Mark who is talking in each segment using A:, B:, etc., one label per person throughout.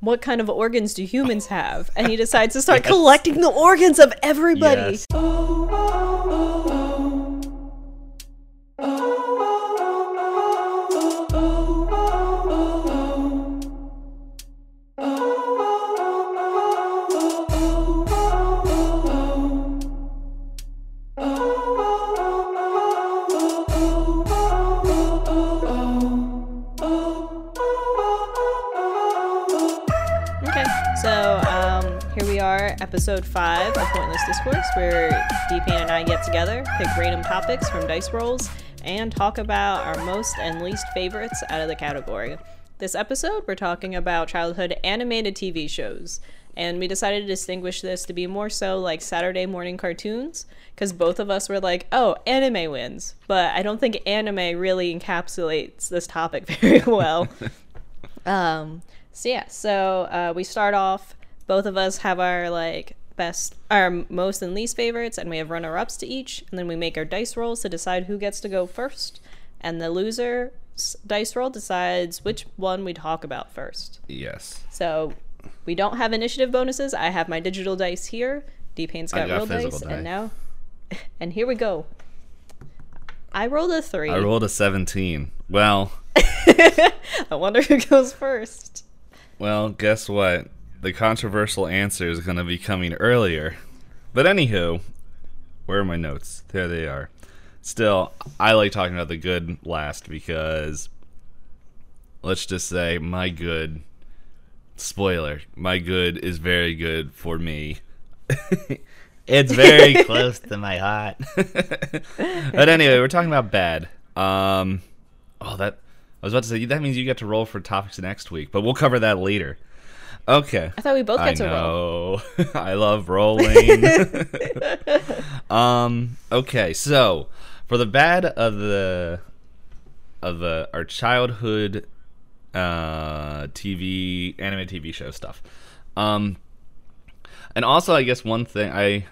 A: what kind of organs do humans have? And he decides to start collecting the organs of everybody.
B: Yes.
A: Okay, episode five of Pointless Discourse, where DP and I get together, pick random topics from dice rolls, and talk about our most and least favorites out of the category. This episode, we're talking about childhood animated TV shows, and we decided to distinguish this to be more so like Saturday morning cartoons, because both of us were like, oh, anime wins, but I don't think anime really encapsulates this topic very well. Um, so yeah, so uh, we start off. Both of us have our like best, our most and least favorites, and we have runner-ups to each. And then we make our dice rolls to decide who gets to go first. And the loser's dice roll decides which one we talk about first.
B: Yes.
A: So we don't have initiative bonuses. I have my digital dice here. D Pain's got,
B: got
A: real
B: physical
A: dice, and now, and here we go. I rolled a three.
B: I rolled a 17. Well,
A: I wonder who goes first.
B: well, guess what? The controversial answer is going to be coming earlier. But anywho, where are my notes? There they are. Still, I like talking about the good last because let's just say my good spoiler, my good is very good for me. it's very close to my heart. but anyway, we're talking about bad. Um oh that I was about to say that means you get to roll for topics next week, but we'll cover that later. Okay.
A: I thought we both
B: I
A: get to roll.
B: know. I love rolling. um. Okay. So for the bad of the of the our childhood uh TV anime TV show stuff. Um. And also, I guess one thing I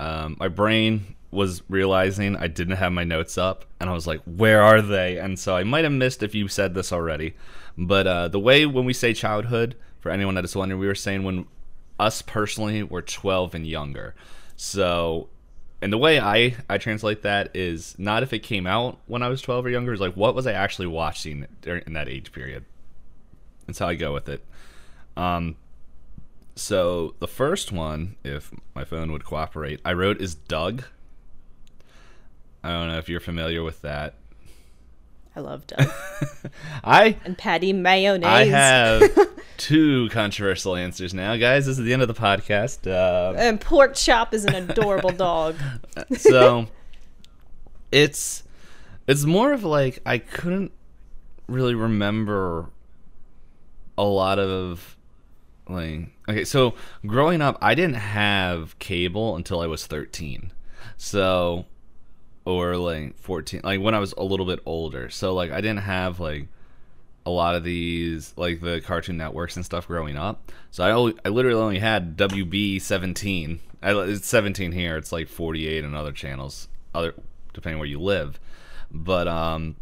B: um my brain was realizing I didn't have my notes up, and I was like, "Where are they?" And so I might have missed if you said this already, but uh, the way when we say childhood, for anyone that is wondering, we were saying when us personally were 12 and younger. So, and the way I I translate that is not if it came out when I was 12 or younger, is like what was I actually watching during in that age period. That's how I go with it. Um, so the first one, if my phone would cooperate, I wrote is Doug. I don't know if you're familiar with that.
A: I love Doug
B: I
A: and Patti Mayonnaise.
B: I have two controversial answers now, guys. This is the end of the podcast. Uh,
A: and Pork Chop is an adorable dog.
B: so it's it's more of like I couldn't really remember a lot of like okay so growing up I didn't have cable until I was 13 so or like 14 like when I was a little bit older. So like I didn't have like a lot of these like the cartoon networks and stuff growing up. So I only, I literally only had WB 17 I, it's 17 here. It's like 48 on other channels other depending where you live. But um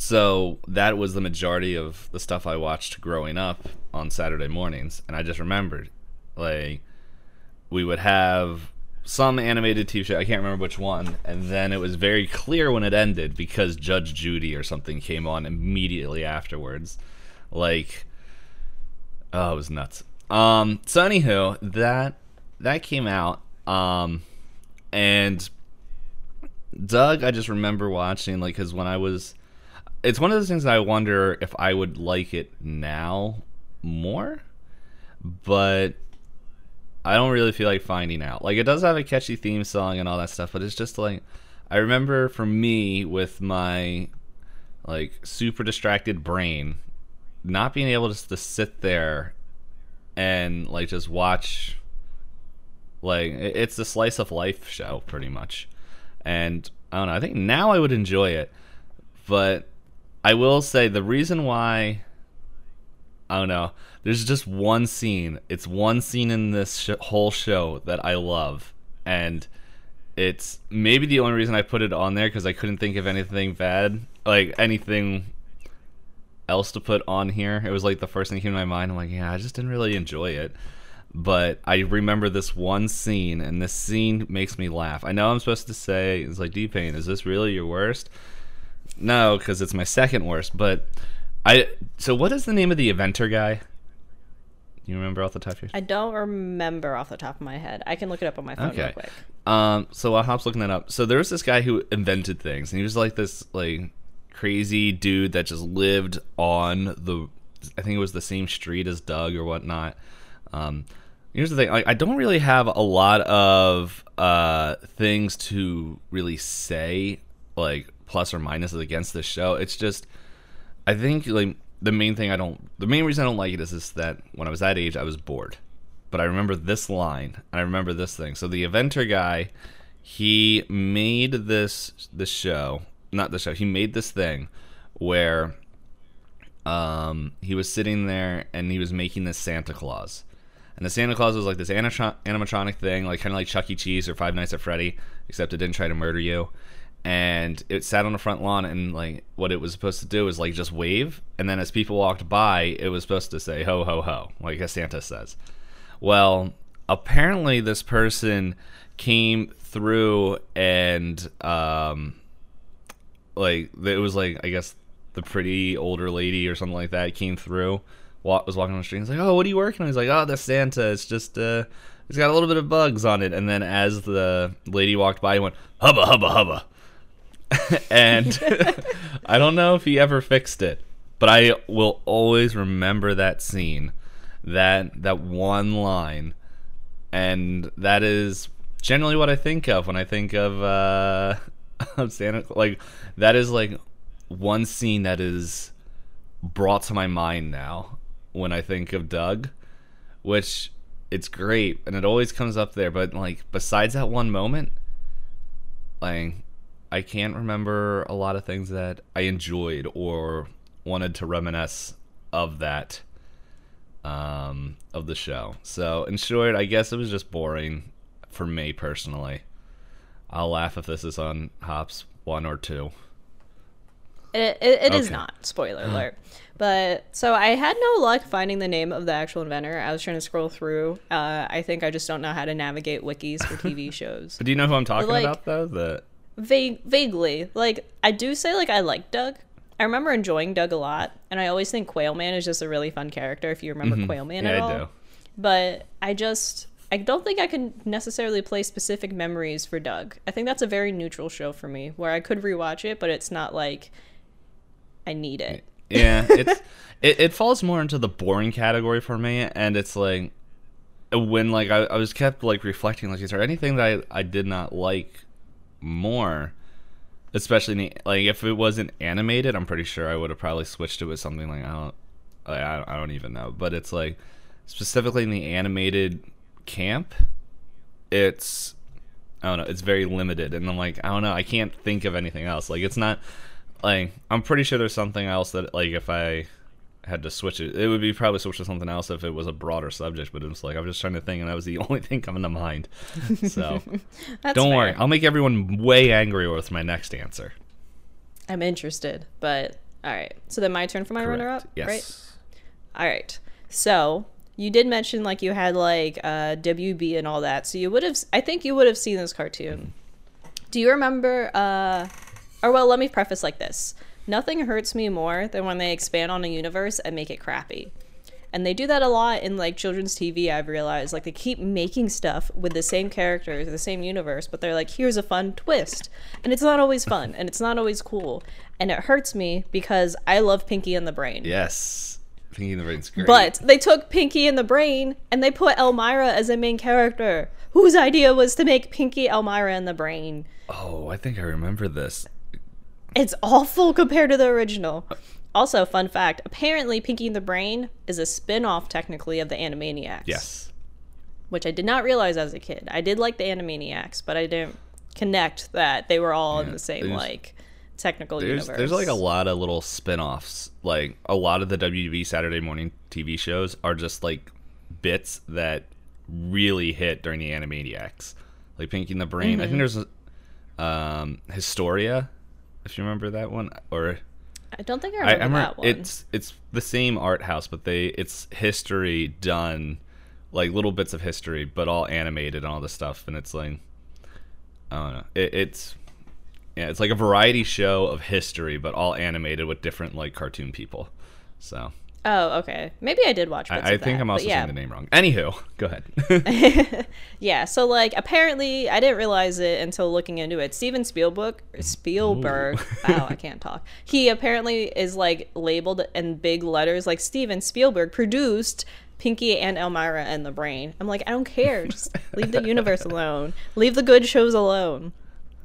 B: so that was the majority of the stuff I watched growing up on Saturday mornings, and I just remembered, like, we would have some animated TV show. I can't remember which one, and then it was very clear when it ended because Judge Judy or something came on immediately afterwards. Like, oh, it was nuts. Um, so anywho, that that came out, um, and Doug, I just remember watching like because when I was, it's one of those things that I wonder if I would like it now more, but I don't really feel like finding out. Like it does have a catchy theme song and all that stuff, but it's just like I remember for me with my like super distracted brain, not being able just to sit there and like just watch like it's a slice of life show pretty much and i don't know i think now i would enjoy it but i will say the reason why i don't know there's just one scene it's one scene in this sh- whole show that i love and it's maybe the only reason i put it on there because i couldn't think of anything bad like anything else to put on here. It was like the first thing that came to my mind. I'm like, yeah, I just didn't really enjoy it. But I remember this one scene, and this scene makes me laugh. I know I'm supposed to say, it's like, D-Pain, is this really your worst? No, because it's my second worst. But I. So, what is the name of the eventer guy? You remember off the top of your
A: I don't remember off the top of my head. I can look it up on my phone real
B: Okay.
A: quick.
B: Um, so while Hop's looking that up, so there was this guy who invented things, and he was like this like crazy dude that just lived on the, I think it was the same street as Doug or whatnot. Um, here's the thing: like, I don't really have a lot of uh things to really say, like plus or minuses against this show. It's just, I think like the main thing I don't, the main reason I don't like it is, is that when I was that age, I was bored but I remember this line. and I remember this thing. So the inventor guy, he made this this show, not the show. He made this thing where um he was sitting there and he was making this Santa Claus. And the Santa Claus was like this animatronic thing, like kind of like Chuck E. Cheese or Five Nights at Freddy, except it didn't try to murder you. And it sat on the front lawn, and like what it was supposed to do is like just wave, and then as people walked by, it was supposed to say ho ho ho, like as Santa says. Well, apparently this person came through and um like it was like I guess the pretty older lady or something like that came through, wa- was walking on the street. He's like, "Oh, what are you working on?" He's like, "Oh, that's Santa. It's just uh, it's got a little bit of bugs on it." And then as the lady walked by, he went, "Hubba hubba hubba," and I don't know if he ever fixed it, but I will always remember that scene, that that one line, and that is generally what I think of when I think of uh, of Santa. Like that is like one scene that is brought to my mind now when I think of Doug, which it's great and it always comes up there. But like besides that one moment, like I can't remember a lot of things that I enjoyed or wanted to reminisce of that um of the show. So in short, I guess it was just boring for me personally. I'll laugh if this is on Hops one or two.
A: It, it, it is
B: Okay.
A: not. Spoiler alert. But so I had no luck finding the name of the actual inventor. I was trying to scroll through. Uh, I think I just don't know how to navigate wikis for TV shows.
B: But do you know who I'm talking
A: Like-
B: about though? The
A: Vague, vaguely, like I do say like I like Doug. I remember enjoying Doug a lot, and I always think Quailman is just a really fun character. If you remember Quailman
B: Mm-hmm. yeah,
A: at
B: I
A: all,
B: do.
A: but I just I don't think I can necessarily play specific memories for Doug. I think that's a very neutral show for me, where I could rewatch it, but it's not like I need it.
B: yeah, it's it, it falls more into the boring category for me, and it's like when like I, I was kept like reflecting, like is there anything that I, I did not like more, especially the, like if it wasn't animated, I'm pretty sure I would have probably switched it with something like I don't like, I, I don't even know, but it's like specifically in the animated camp, it's I don't know, it's very limited, and I'm like I don't know, I can't think of anything else. Like it's not like I'm pretty sure there's something else that like if I had to switch it, it would be probably switch to something else if it was a broader subject. But it was like I was just trying to think, and that was the only thing coming to mind. So don't worry. I'll make everyone way angrier with my next answer.
A: I'm interested, but all right. So then my turn for my runner up,
B: Yes.
A: right? All right. So you did mention like you had like uh, WB and all that. So you would have, I think you would have seen this cartoon. Do you remember? Uh, or well, let me preface like this: Nothing hurts me more than when they expand on a universe and make it crappy. And they do that a lot in like children's TV. I've realized like they keep making stuff with the same characters, the same universe, but they're like, here's a fun twist, and it's not always fun, and it's not always cool, and it hurts me because I love Pinky and the Brain.
B: Yes, Pinky and the Brain's great.
A: But they took Pinky and the Brain and they put Elmyra as a main character. Whose idea was to make Pinky, Elmyra, and the Brain?
B: oh, I think I remember this.
A: It's awful compared to the original. Also, fun fact apparently, Pinky and the Brain is a spin off, technically, of the Animaniacs.
B: Yes.
A: Which I did not realize as a kid. I did like the Animaniacs, but I didn't connect that they were all in the same, like, technical
B: There's
A: universe.
B: there's like a lot of little spin-offs. Like a lot of the WB Saturday morning TV shows are just like bits that really hit during the Animaniacs. Like Pinky and the Brain. I think
A: Mm-hmm.
B: there's um Historia, if you remember that one or
A: I don't think I
B: I,
A: remember,
B: I remember
A: that one.
B: it's it's the same art house, but they it's history done like little bits of history, but all animated and all this stuff, and it's like I don't know. It, it's yeah, it's like a variety show of history, but all animated with different like cartoon people. So
A: oh, okay. Maybe I did watch.
B: I, I think
A: that,
B: I'm also
A: yeah.
B: saying the name wrong. Anywho, go ahead.
A: Yeah, so like apparently I didn't realize it until looking into it. Steven Spielberg Spielberg wow, I can't talk. He apparently is like labeled in big letters like Steven Spielberg produced Pinky and Elmyra and the Brain. I'm like, I don't care. Just leave the universe alone. Leave the good shows alone.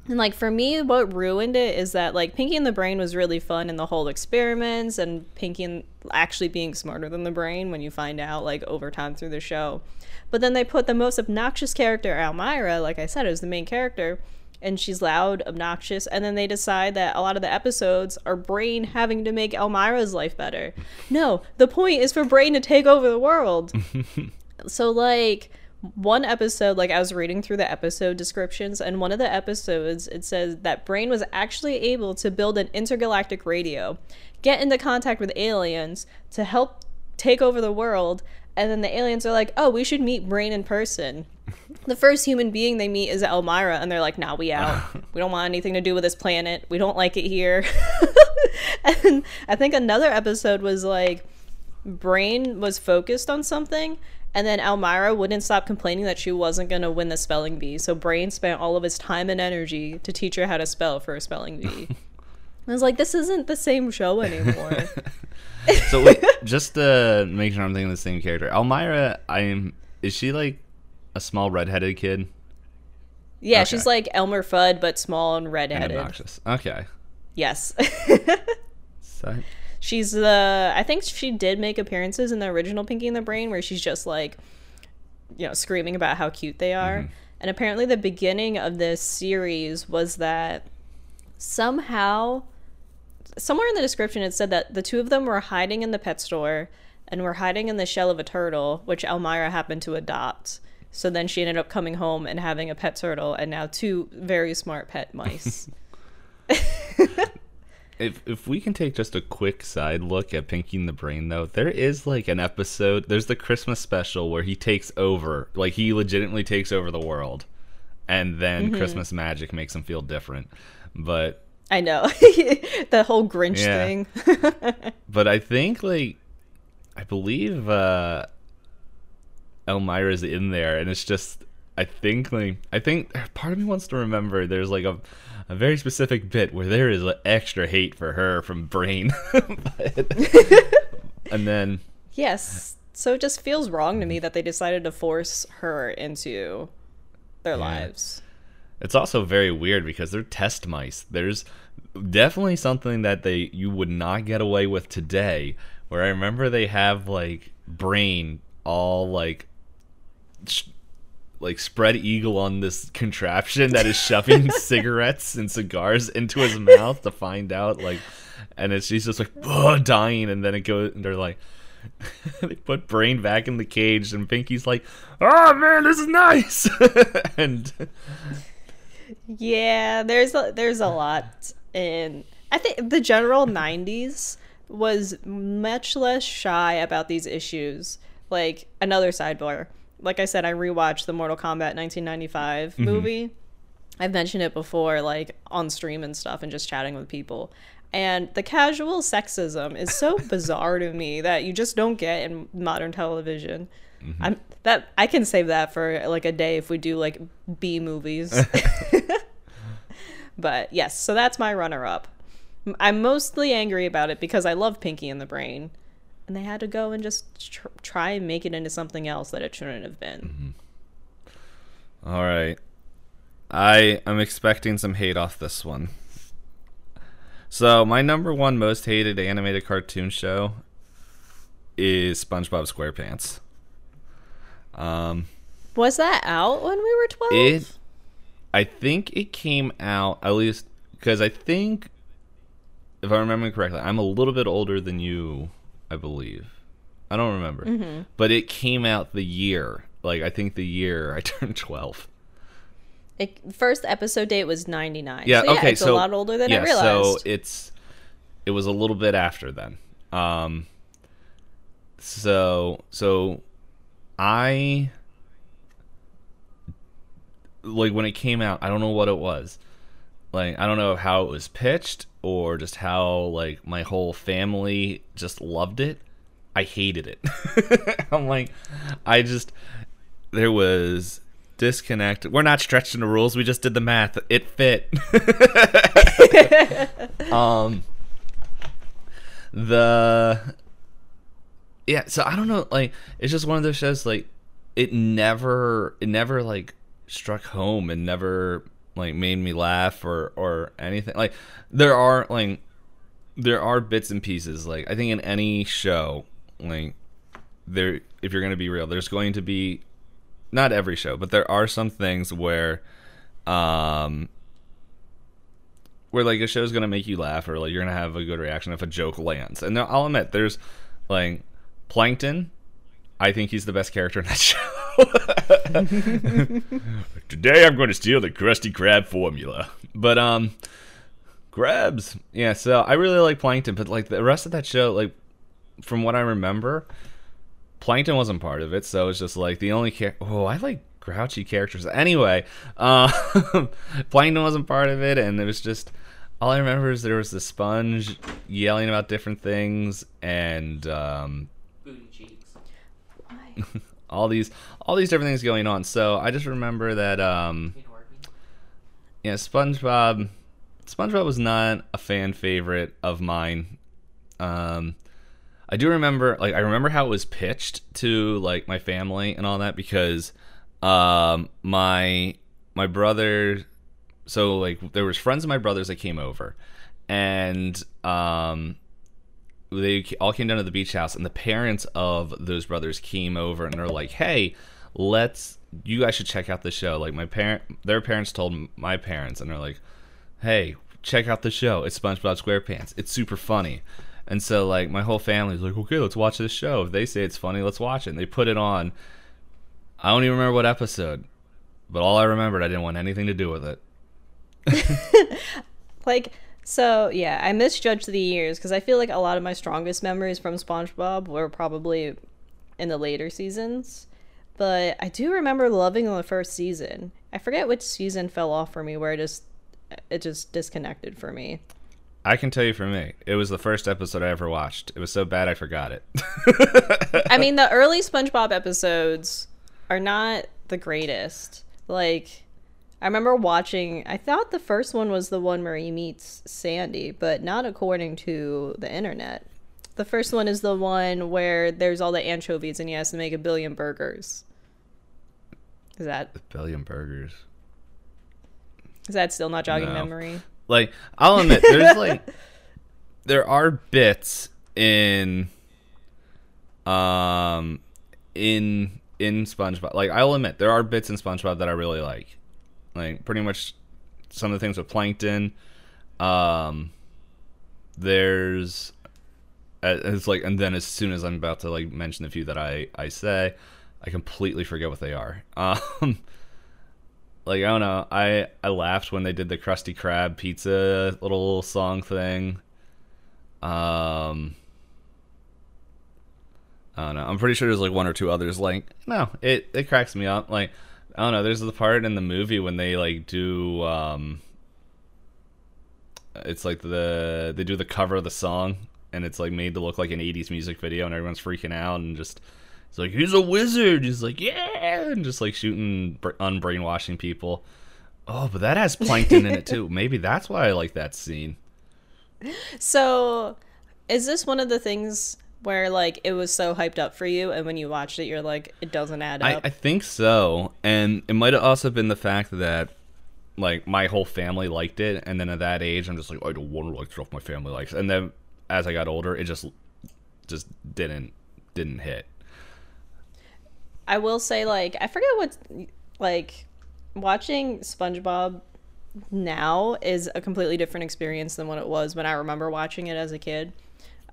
A: And like for me, what ruined it is that like Pinky and the Brain was really fun in the whole experiments and Pinky and actually being smarter than the brain when you find out like over time through the show. But then they put the most obnoxious character, Elmyra, like I said, as the main character, and she's loud, obnoxious, and then they decide that a lot of the episodes are Brain having to make Elmyra's life better. No, the point is for Brain to take over the world. so like one episode like i was reading through the episode descriptions and one of the episodes it says that brain was actually able to build an intergalactic radio get into contact with aliens to help take over the world and then the aliens are like oh we should meet brain in person. The first human being they meet is elmyra and they're like nah we out. We don't want anything to do with this planet. We don't like it here. And i think another episode was like brain was focused on something and then Elmyra wouldn't stop complaining that she wasn't going to win the spelling bee. So Brain spent all of his time and energy to teach her how to spell for a spelling bee. I was like, this isn't the same show anymore.
B: so wait, just to make sure I'm thinking of the same character, Elmyra, I'm is she like a small redheaded kid
A: yeah,
B: Okay.
A: she's like Elmer Fudd, but small and
B: and
A: redheaded.
B: obnoxious? Okay,
A: yes.
B: so,
A: she's the. I think she did make appearances in the original Pinky and the Brain where she's just like, you know, screaming about how cute they are. Mm-hmm. And apparently, the beginning of this series was that somehow somewhere in the description it said that the two of them were hiding in the pet store and were hiding in the shell of a turtle which elmyra happened to adopt so then she ended up coming home and having a pet turtle and now two very smart pet mice
B: if if we can take just a quick side look at Pinky and the Brain, though, there is like an episode. There's the Christmas special where he takes over, like he legitimately takes over the world, and then
A: Mm-hmm.
B: Christmas magic makes him feel different. But
A: i know the whole grinch
B: Yeah.
A: thing
B: but I think like I believe uh Elmyra's in there and it's just I think like I think part of me wants to remember there's like a a very specific bit where there is like, extra hate for her from Brain. But- and then
A: yes so it just feels wrong to me that they decided to force her into their lives
B: it's also very weird because they're test mice. There's definitely something that they you would not get away with today. Where I remember they have like brain all like like spread eagle on this contraption that is shoving cigarettes and cigars into his mouth to find out like and it's she's just like dying and then it goes and they're like they put brain back in the cage and pinky's like oh man this is nice and
A: Yeah, there's a, there's a lot in I think the general 90s was much less shy about these issues. Like another sidebar. Like I said I rewatched the Mortal Kombat 1995 mm-hmm. movie. I've mentioned it before like on stream and stuff and just chatting with people. And the casual sexism is so bizarre to me that you just don't get in modern television. Mm-hmm. I'm that I can save that for like a day if we do like B movies. But yes, so that's my runner up. I'm mostly angry about it because I love Pinky and the Brain. And they had to go and just tr- try and make it into something else that it shouldn't have been.
B: All right. I am expecting some hate off this one. So, my number one most hated animated cartoon show is SpongeBob SquarePants. Um,
A: Was that out when we were 12?
B: it, I think it came out at least because I think, if I remember correctly, I'm a little bit older than you, I believe. I don't remember, but it came out the year, like I think the year I turned twelve.
A: It, first episode date was 99.
B: Yeah,
A: so, yeah
B: okay,
A: it's
B: so
A: a lot older than
B: yeah,
A: I realized.
B: So it's it was a little bit after then. Um, so so I like when it came out, I don't know what it was. Like I don't know how it was pitched or just how like my whole family just loved it. I hated it. I'm like I just there was disconnect. We're not stretching the rules. We just did the math. It fit. um the yeah, so I don't know like it's just one of those shows like it never it never like struck home and never like made me laugh or or anything. Like there are like there are bits and pieces. Like I think in any show, like there if you're gonna be real, there's going to be not every show, but there are some things where um where like a show's gonna make you laugh or like you're gonna have a good reaction if a joke lands. And now I'll admit there's like Plankton I think he's the best character in that show. Today I'm going to steal the Krusty Krab formula. But um Grabs. Yeah, so I really like Plankton, but like the rest of that show, like from what I remember, Plankton wasn't part of it, so it's just like the only char- Oh, I like grouchy characters. Anyway, uh, Plankton wasn't part of it, and it was just all I remember is there was the sponge yelling about different things, and um, booty cheeks. all these all these different things going on. So I just remember that um yeah, SpongeBob SpongeBob was not a fan favorite of mine. Um I do remember like I remember how it was pitched to like my family and all that because um my my brother so like there was friends of my brothers that came over and um they all came down to the beach house, and the parents of those brothers came over and they're like, "Hey, let's you guys should check out the show." Like my parent, their parents told my parents, and they're like, "Hey, check out the show. It's SpongeBob SquarePants. It's super funny." And so like my whole family's like, "Okay, let's watch this show. If they say it's funny, let's watch it." And they put it on. I don't even remember what episode, but all I remembered, I didn't want anything to do with
A: it. like so yeah, I misjudged the years because I feel like a lot of my strongest memories from SpongeBob were probably in the later seasons. But I do remember loving the first season. I forget which season fell off for me where it just it just disconnected for me.
B: I can tell you for me, it was the first episode I ever watched. It was so bad I forgot it.
A: I mean, the early SpongeBob episodes are not the greatest. Like I remember watching, I thought the first one was the one where he meets Sandy, but not according to the internet. The first one is the one where there's all the anchovies and he has to make a billion burgers. Is that
B: a billion burgers?
A: Is that still not jogging no. memory?
B: Like, I'll admit, there's like there are bits in um in in SpongeBob. Like, I'll admit, there are bits in SpongeBob that I really like. Like pretty much some of the things with plankton. Um, there's it's like and then as soon as I'm about to like mention a few that I I say, I completely forget what they are. Um, like I don't know. I I laughed when they did the Krusty Krab pizza little song thing. Um. I don't know. I'm pretty sure there's like one or two others. Like, no, it it cracks me up. Like, I don't know. There's the part in the movie when they like do. um It's like the they do the cover of the song, and it's like made to look like an '80s music video, and everyone's freaking out and just. It's like he's a wizard. He's like yeah, and just like shooting unbrainwashing people. Oh, but that has plankton in it too. Maybe that's why I like that scene.
A: So, is this one of the things where like it was so hyped up for you and when you watched it you're like it doesn't add
B: up i, I think so and it might have also been the fact that like my whole family liked it and then at that age i'm just like i don't want to like stuff my family likes and then as i got older it just just didn't didn't hit
A: i will say like i forget what like watching spongebob now is a completely different experience than what it was when i remember watching it as a kid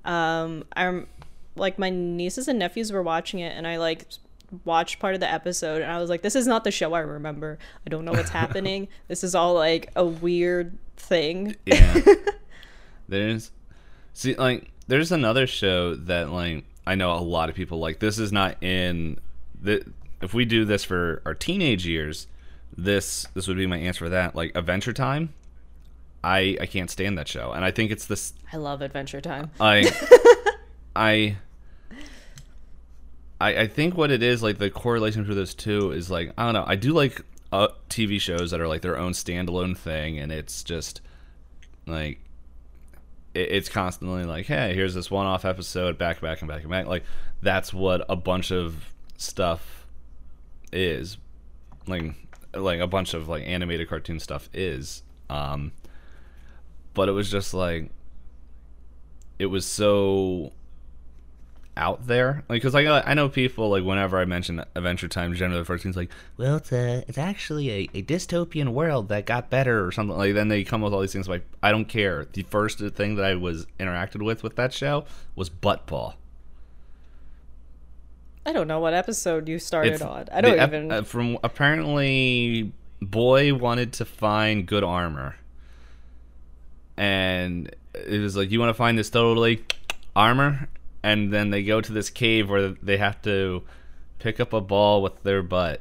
A: um i'm like my nieces and nephews were watching it and I like watched part of the episode and I was like, this is not the show I remember. I don't know what's happening. This is all like a weird thing.
B: Yeah. There's See, like, there's another show that like I know a lot of people like. This is not in the. If we do this for our teenage years, this this would be my answer for that. Like Adventure Time, I I can't stand that show, and I think it's this.
A: I love Adventure Time.
B: I I. I, I think what it is like the correlation between those two is like I don't know I do like uh, TV shows that are like their own standalone thing and it's just like it's constantly like hey here's this one-off episode back back and back and back. Like that's what a bunch of stuff is. Like like a bunch of like animated cartoon stuff is. Um but it was just like it was so out there like because like i know people like whenever i mention adventure time generally the first thing's like well it's a it's actually a, a dystopian world that got better or something like then they come with all these things like i don't care the first thing that i was interacted with with that show was Buttball
A: I don't know what episode you started
B: It's
A: on. I don't
B: the
A: even.
B: uh, from apparently, boy wanted to find good armor, and it was like, "You want to find this totally armor?" And then they go to this cave where they have to pick up a ball with their butt,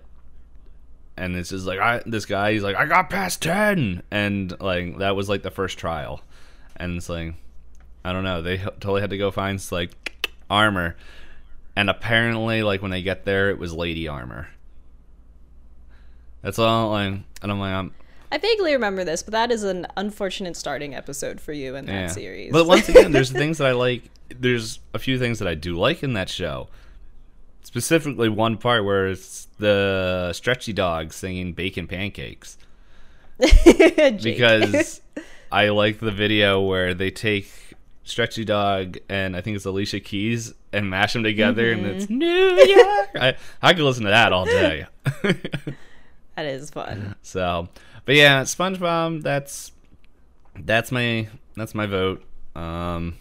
B: and it's just like, "I." This guy, he's like, "I got past ten, and like that was like the first trial, and it's like, I don't know, they totally had to go find like armor. And apparently like when they get there it was lady armor. That's all like and i'm like I'm,
A: I vaguely remember this, but that is an unfortunate starting episode for you in that
B: yeah.
A: series.
B: but once again there's things that i like there's a few things that i do like in that show. Specifically one part where it's the stretchy dog singing bacon pancakes. Because i like the video where they take stretchy dog and i think it's alicia keys and mash them together and it's mm-hmm. new york. I, I could listen to that all day.
A: That is fun.
B: So, but yeah, SpongeBob. That's that's my that's my vote. Um,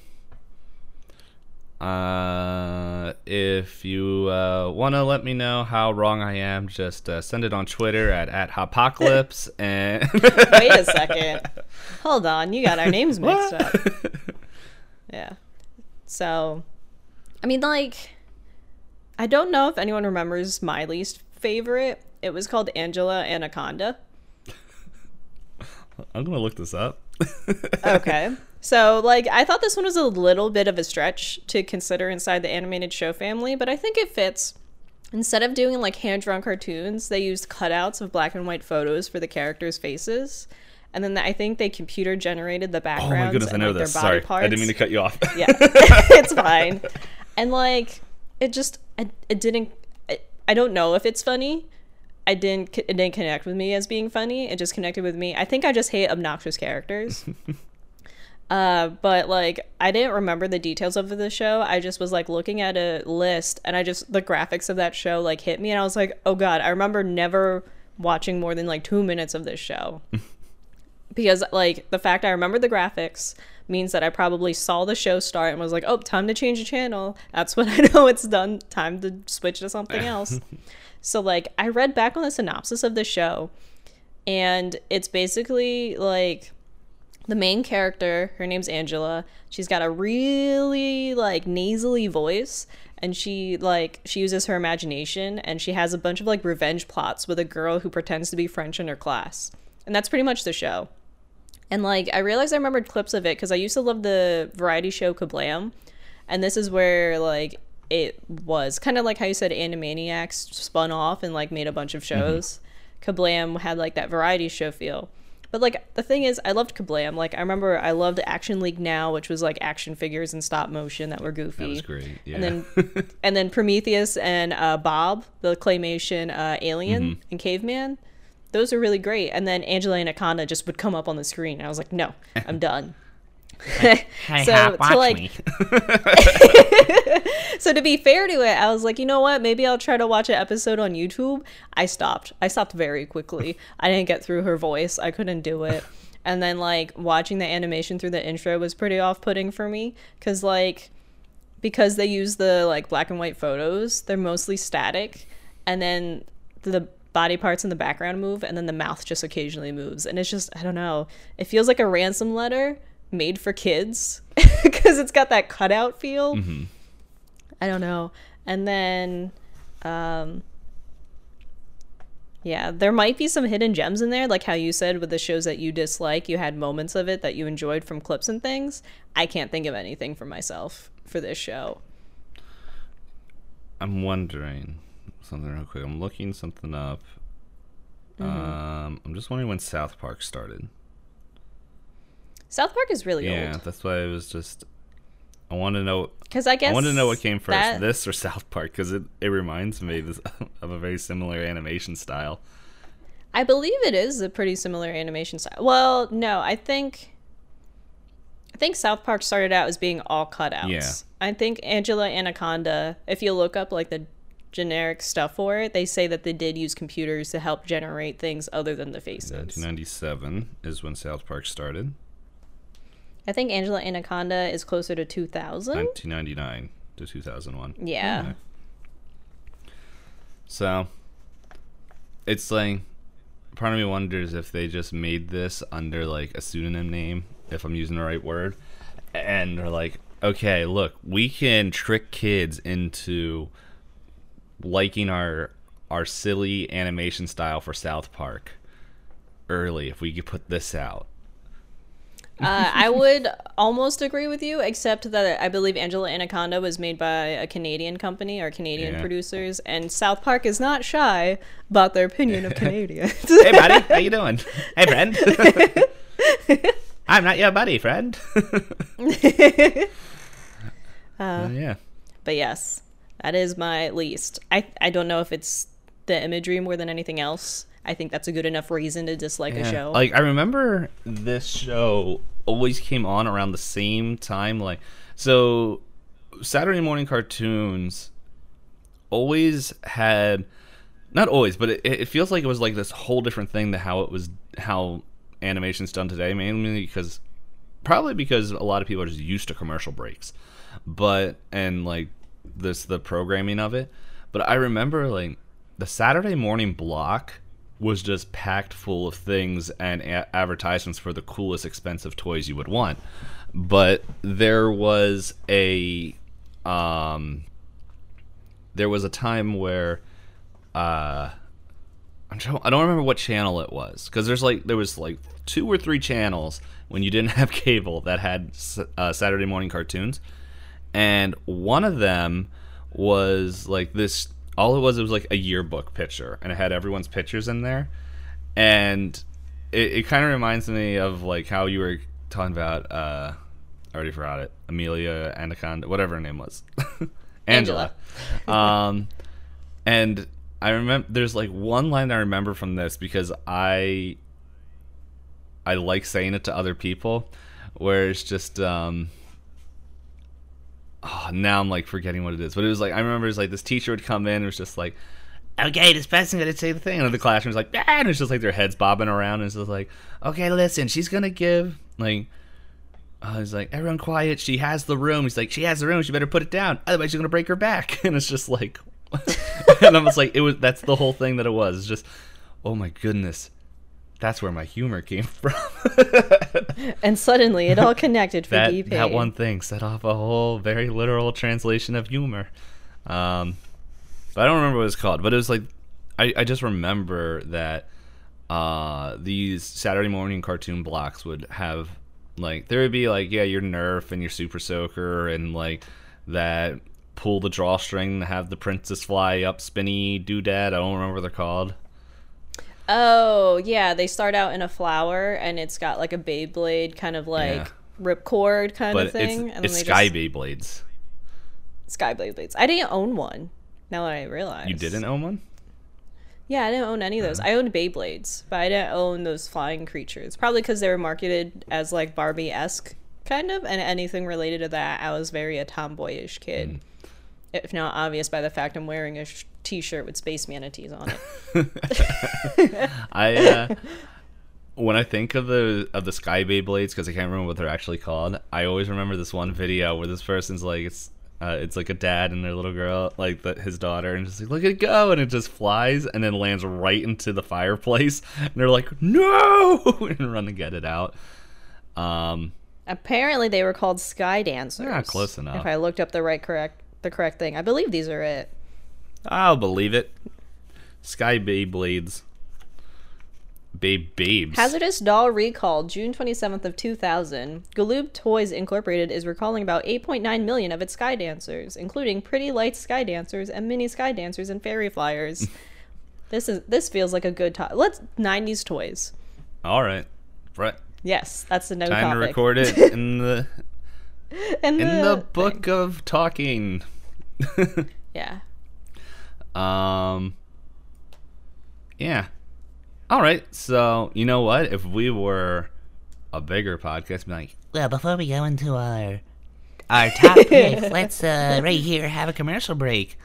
B: uh, if you uh, want to let me know how wrong I am, just uh, send it on Twitter at at Hopocalypse and
A: Wait a second. Hold on, you got our names mixed
B: What?
A: up. Yeah. So, I mean, like, I don't know if anyone remembers my least favorite. It was called Angela Anaconda.
B: I'm gonna look this up.
A: Okay. So, like, I thought this one was a little bit of a stretch to consider inside the animated show family, but I think it fits. Instead of doing like hand drawn cartoons, they used cutouts of black and white photos for the characters' faces. And then I think they computer generated the
B: Oh
A: backgrounds
B: my goodness, I
A: and
B: know
A: like,
B: this. Sorry,
A: parts.
B: I didn't mean to cut you off.
A: yeah it's fine and like it just it, it didn't I, I don't know if it's funny i didn't it didn't connect with me as being funny it just connected with me i think i just hate obnoxious characters uh but like i didn't remember the details of the show i just was like looking at a list and i just the graphics of that show like hit me and i was like oh god i remember never watching more than like two minutes of this show because like the fact I remember the graphics means that I probably saw the show start and was like, "Oh, time to change the channel." That's when I know it's done. Time to switch to something else. So like I read back on the synopsis of the show and it's basically like the main character, her name's Angela. She's got a really like nasally voice and she like she uses her imagination and she has a bunch of like revenge plots with a girl who pretends to be French in her class. And that's pretty much the show. And like I realized I remembered clips of it cuz I used to love the variety show Kablam. And this is where like it was kind of like how you said Animaniacs spun off and like made a bunch of shows. Kablam had like that variety show feel. But like the thing is, I loved Kablam. Like I remember, I loved Action League Now, which was like action figures and stop motion that were goofy.
B: That was great. Yeah.
A: And then, and then Prometheus and uh, Bob, the claymation uh, alien
B: Mm-hmm.
A: and caveman, those are really great. And then Angela Anaconda just would come up on the screen. I was like, no, I'm done. so to like so to be fair to it, I was like, you know what? Maybe I'll try to watch an episode on YouTube. I stopped. I stopped very quickly. I didn't get through her voice. I couldn't do it. And then like watching the animation through the intro was pretty off-putting for me cuz like because they use the like black and white photos, they're mostly static and then the body parts in the background move and then the mouth just occasionally moves and it's just I don't know. It feels like a ransom letter made for kids because it's got that cutout feel.
B: Mm-hmm.
A: I don't know. And then, um, yeah, there might be some hidden gems in there, like how you said with the shows that you dislike, you had moments of it that you enjoyed from clips and things. I can't think of anything for myself for this show.
B: I'm wondering something real quick. I'm looking something up. Um, I'm just wondering when South Park started.
A: South Park is really
B: Yeah,
A: old.
B: Yeah, that's why I was just. I want to know.
A: Because I guess
B: I want to know what came first,
A: that-
B: this or South Park, because it, it reminds me this, of a very similar animation style.
A: I believe it is a pretty similar animation style. Well, no, I think I think South Park started out as being all cutouts.
B: Yeah.
A: I think Angela Anaconda, if you look up like the generic stuff for it, they say that they did use computers to help generate things other than the faces.
B: 1997 is when South Park started.
A: I think Angela Anaconda is closer to 2000.
B: 1999 to 2001.
A: Yeah.
B: So, it's like, part of me wonders if they just made this under like a pseudonym name, if I'm using the right word, and they're like, okay, look, we can trick kids into liking our our silly animation style for South Park early if we could put this out.
A: Uh, I would almost agree with you, except that I believe Angela Anaconda was made by a Canadian company or Canadian
B: Yeah.
A: producers, and South Park is not shy about their opinion of Canadians.
B: hey buddy, how you doing? Hey friend. I'm not your buddy, friend. Uh, yeah.
A: but yes, that is my least. I I don't know if it's the imagery more than anything else. I think that's a good enough reason to dislike a show.
B: Like I remember this show always came on around the same time. Like so, Saturday morning cartoons always had not always, but it, it feels like it was like this whole different thing to how it was how animation's done today. Mainly because probably because a lot of people are just used to commercial breaks, but and like this the programming of it. But I remember like the Saturday morning block was just packed full of things and a- advertisements for the coolest expensive toys you would want. But there was a um there was a time where uh I'm trying, I don't remember what channel it was because there's like there was like two or three channels when you didn't have cable that had uh, Saturday morning cartoons, and one of them was like this. All it was it was like a yearbook picture, and it had everyone's pictures in there, and it, it kind of reminds me of like how you were talking about. uh I already forgot it. Amelia Anaconda, whatever her name was, Angela. um, and I remember there's like one line I remember from this because I I like saying it to other people where it's just um oh, now I'm like forgetting what it is. But it was like I remember it was like this teacher would come in and it was just like Okay, this person gonna say the thing, and the classroom classroom's like, ah, and it's just like their heads bobbing around, and it's just like, okay, listen, she's gonna give like, uh, he's like, everyone quiet, she has the room. He's like, she has the room, she better put it down, otherwise she's gonna break her back, and it's just like, and I was like, it was that's the whole thing that it was. It's just, oh my goodness, that's where my humor came from.
A: and suddenly it all connected for
B: that that one thing set off a whole very literal translation of humor. Um, but I don't remember what it's called. But it was like, I, I just remember that uh, these Saturday morning cartoon blocks would have like there would be like yeah your Nerf and your Super Soaker and like that pull the drawstring to have the princess fly up spinny doodad. I don't remember what they're called.
A: Oh, yeah, they start out in a flower and it's got like a Beyblade kind of like
B: Yeah.
A: ripcord kind
B: But
A: of thing.
B: it's
A: and
B: it's Sky
A: just-
B: Beyblades.
A: Sky Beyblades. I didn't own one. Now that I realize.
B: You didn't own one?
A: Yeah, I didn't own any of those. I owned Beyblades, but I didn't own those flying creatures. Probably because they were marketed as like Barbie esque, kind of, and anything related to that, I was very a tomboyish kid.
B: Mm.
A: If not obvious by the fact I'm wearing a sh- t-shirt with space manatees on it.
B: I uh, when I think of the of the Sky Beyblades because I can't remember what they're actually called. I always remember this one video where this person's like it's uh, it's like a dad and their little girl like the, his daughter and just like look at it go and it just flies and then lands right into the fireplace and they're like no and run to get it out. Um,
A: Apparently, they were called Sky Dancers.
B: Yeah, close enough.
A: If I looked up the right correct the correct thing, I believe these are it.
B: I'll believe it. Sky Beyblades. Babe Babes.
A: Hazardous Doll Recall, June 27th of 2000. Galoob Toys Incorporated is recalling about 8.9 million of its Sky Dancers, including Pretty Light Sky Dancers and Mini Sky Dancers and Fairy Flyers. this is this feels like a good time. Let's 90s toys.
B: All right. Right.
A: Yes, that's the no
B: Time
A: topic.
B: to record it in the
A: and
B: in the book of talking.
A: Yeah.
B: Um. Yeah. All right. So you know what? If we were a bigger podcast, be like,
C: Well, before we go into our our top picks, let's uh, right here have a commercial break.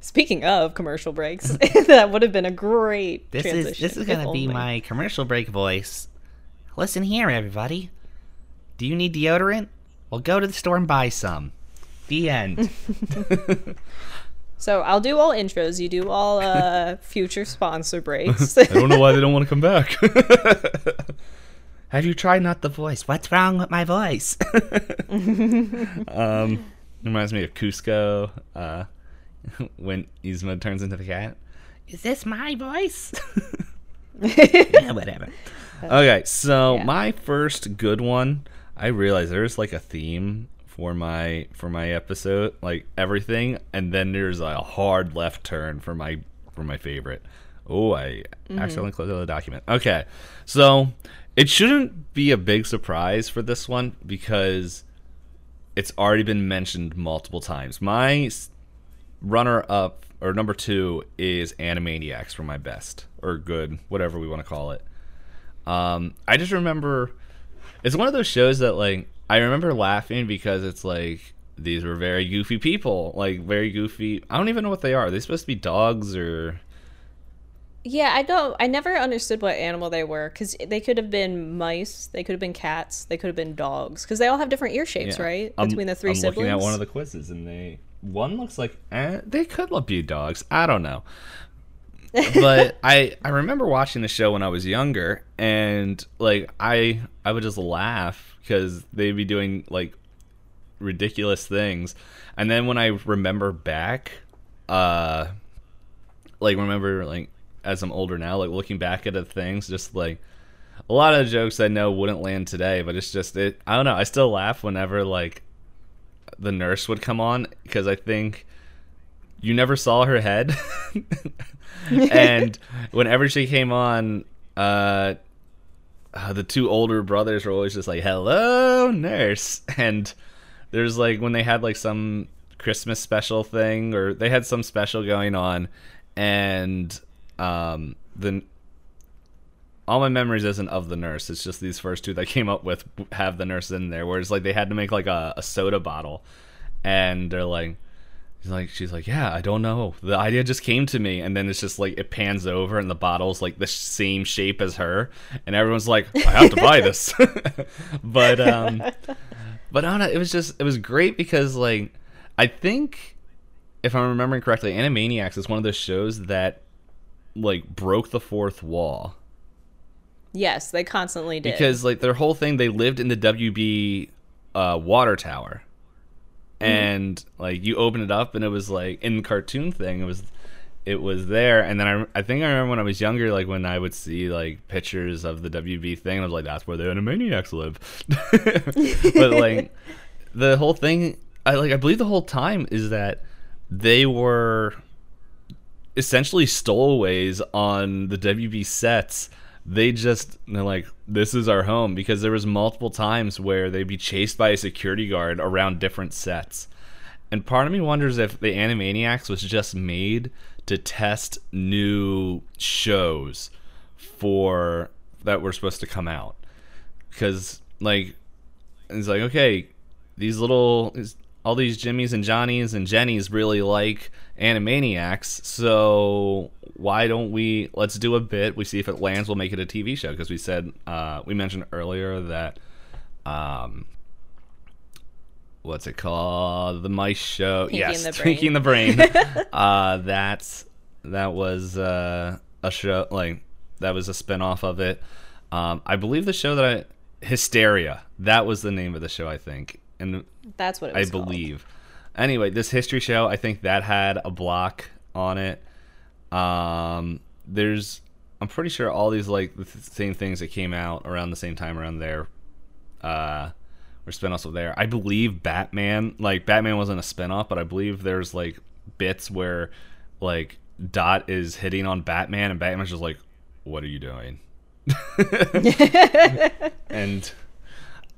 A: Speaking of commercial breaks, that would have been a great
C: This
A: transition.
C: is this is gonna be my commercial break voice. Listen here, everybody. Do you need deodorant? Well, go to the store and buy some. The end.
A: So I'll do all intros. You do all uh, future sponsor breaks.
B: I don't know why they don't want to come back.
C: have you tried not the voice? What's wrong with my voice?
B: um, reminds me of Kuzco. Uh, when Yzma turns into the cat.
C: is this my voice? yeah, whatever.
B: Okay, so
A: Yeah.
B: my first good one, I realized there's like a theme for my for my episode, like everything, and then there's a hard left turn for my for my favorite. Oh, I accidentally closed out the document. Okay, so it shouldn't be a big surprise for this one because it's already been mentioned multiple times. My runner up or number two is Animaniacs for my best or good, whatever we want to call it. Um, I just remember it's one of those shows that like I remember laughing because it's like these were very goofy people, like very goofy. I don't even know what they are. Are they supposed to be dogs or
A: yeah, I don't. I never understood what animal they were because they could have been mice, they could have been cats, they could have been dogs because they all have different ear shapes,
B: Yeah.
A: right?
B: I'm-
A: Between the 3
B: I'm
A: siblings.
B: looking at one of the quizzes and they one looks like eh, they could look be dogs. I don't know. But I I remember watching the show when I was younger and like I I would just laugh because they'd be doing like ridiculous things. And then when I remember back uh like remember like as I'm older now like looking back at the things just like a lot of jokes I know wouldn't land today, but it's just it. I don't know. I still laugh whenever like the nurse would come on because I think you never saw her head, and whenever she came on, uh, uh, the two older brothers were always just like, "Hello, nurse," and there's like when they had like some Christmas special thing or they had some special going on, and um, the all my memories isn't of the nurse. It's just these first two that came up with have the nurse in there. Whereas like they had to make like a, a soda bottle, and they're like, she's like, she's like, yeah, I don't know. The idea just came to me, and then it's just like it pans over, and the bottle's like the same shape as her, and everyone's like, I have to buy this. but um, but it, it was just it was great because like I think if I'm remembering correctly, Animaniacs is one of those shows that like broke the fourth wall
A: yes, they constantly did.
B: because like their whole thing they lived in the WB uh, water tower Mm-hmm. and like you open it up and it was like in the cartoon thing it was it was there and then I, I think I remember when I was younger like when I would see like pictures of the WB thing I was like that's where the Animaniacs live but like the whole thing I like I believe the whole time is that they were essentially stowaways on the WB sets. They just they're like, this is our home because there was multiple times where they'd be chased by a security guard around different sets. And part of me wonders if the Animaniacs was just made to test new shows for that were supposed to come out. Because like it's like, okay, these little all these Jimmys and Johnnies and Jennies really like Animaniacs, so why don't we let's do a bit, we see if it lands, we'll make it a TV show because we said uh, we mentioned earlier that um what's it called? The Mice Show.
A: Pinky
B: yes,
A: and the
B: Pinky the Brain. uh that's that was uh, a show like that was a spin-off of it. Um, I believe the show that I Histeria. That was the name of the show, I think, and
A: That's what it
B: I
A: called.
B: believe. Anyway, this history show, I think that had a block on it. Um, there's, I'm pretty sure all these like the same things that came out around the same time around there, uh, were spinoffs of there. I believe Batman, like Batman wasn't a spinoff, but I believe there's like bits where like Dot is hitting on Batman and Batman's just like, "What are you doing?" and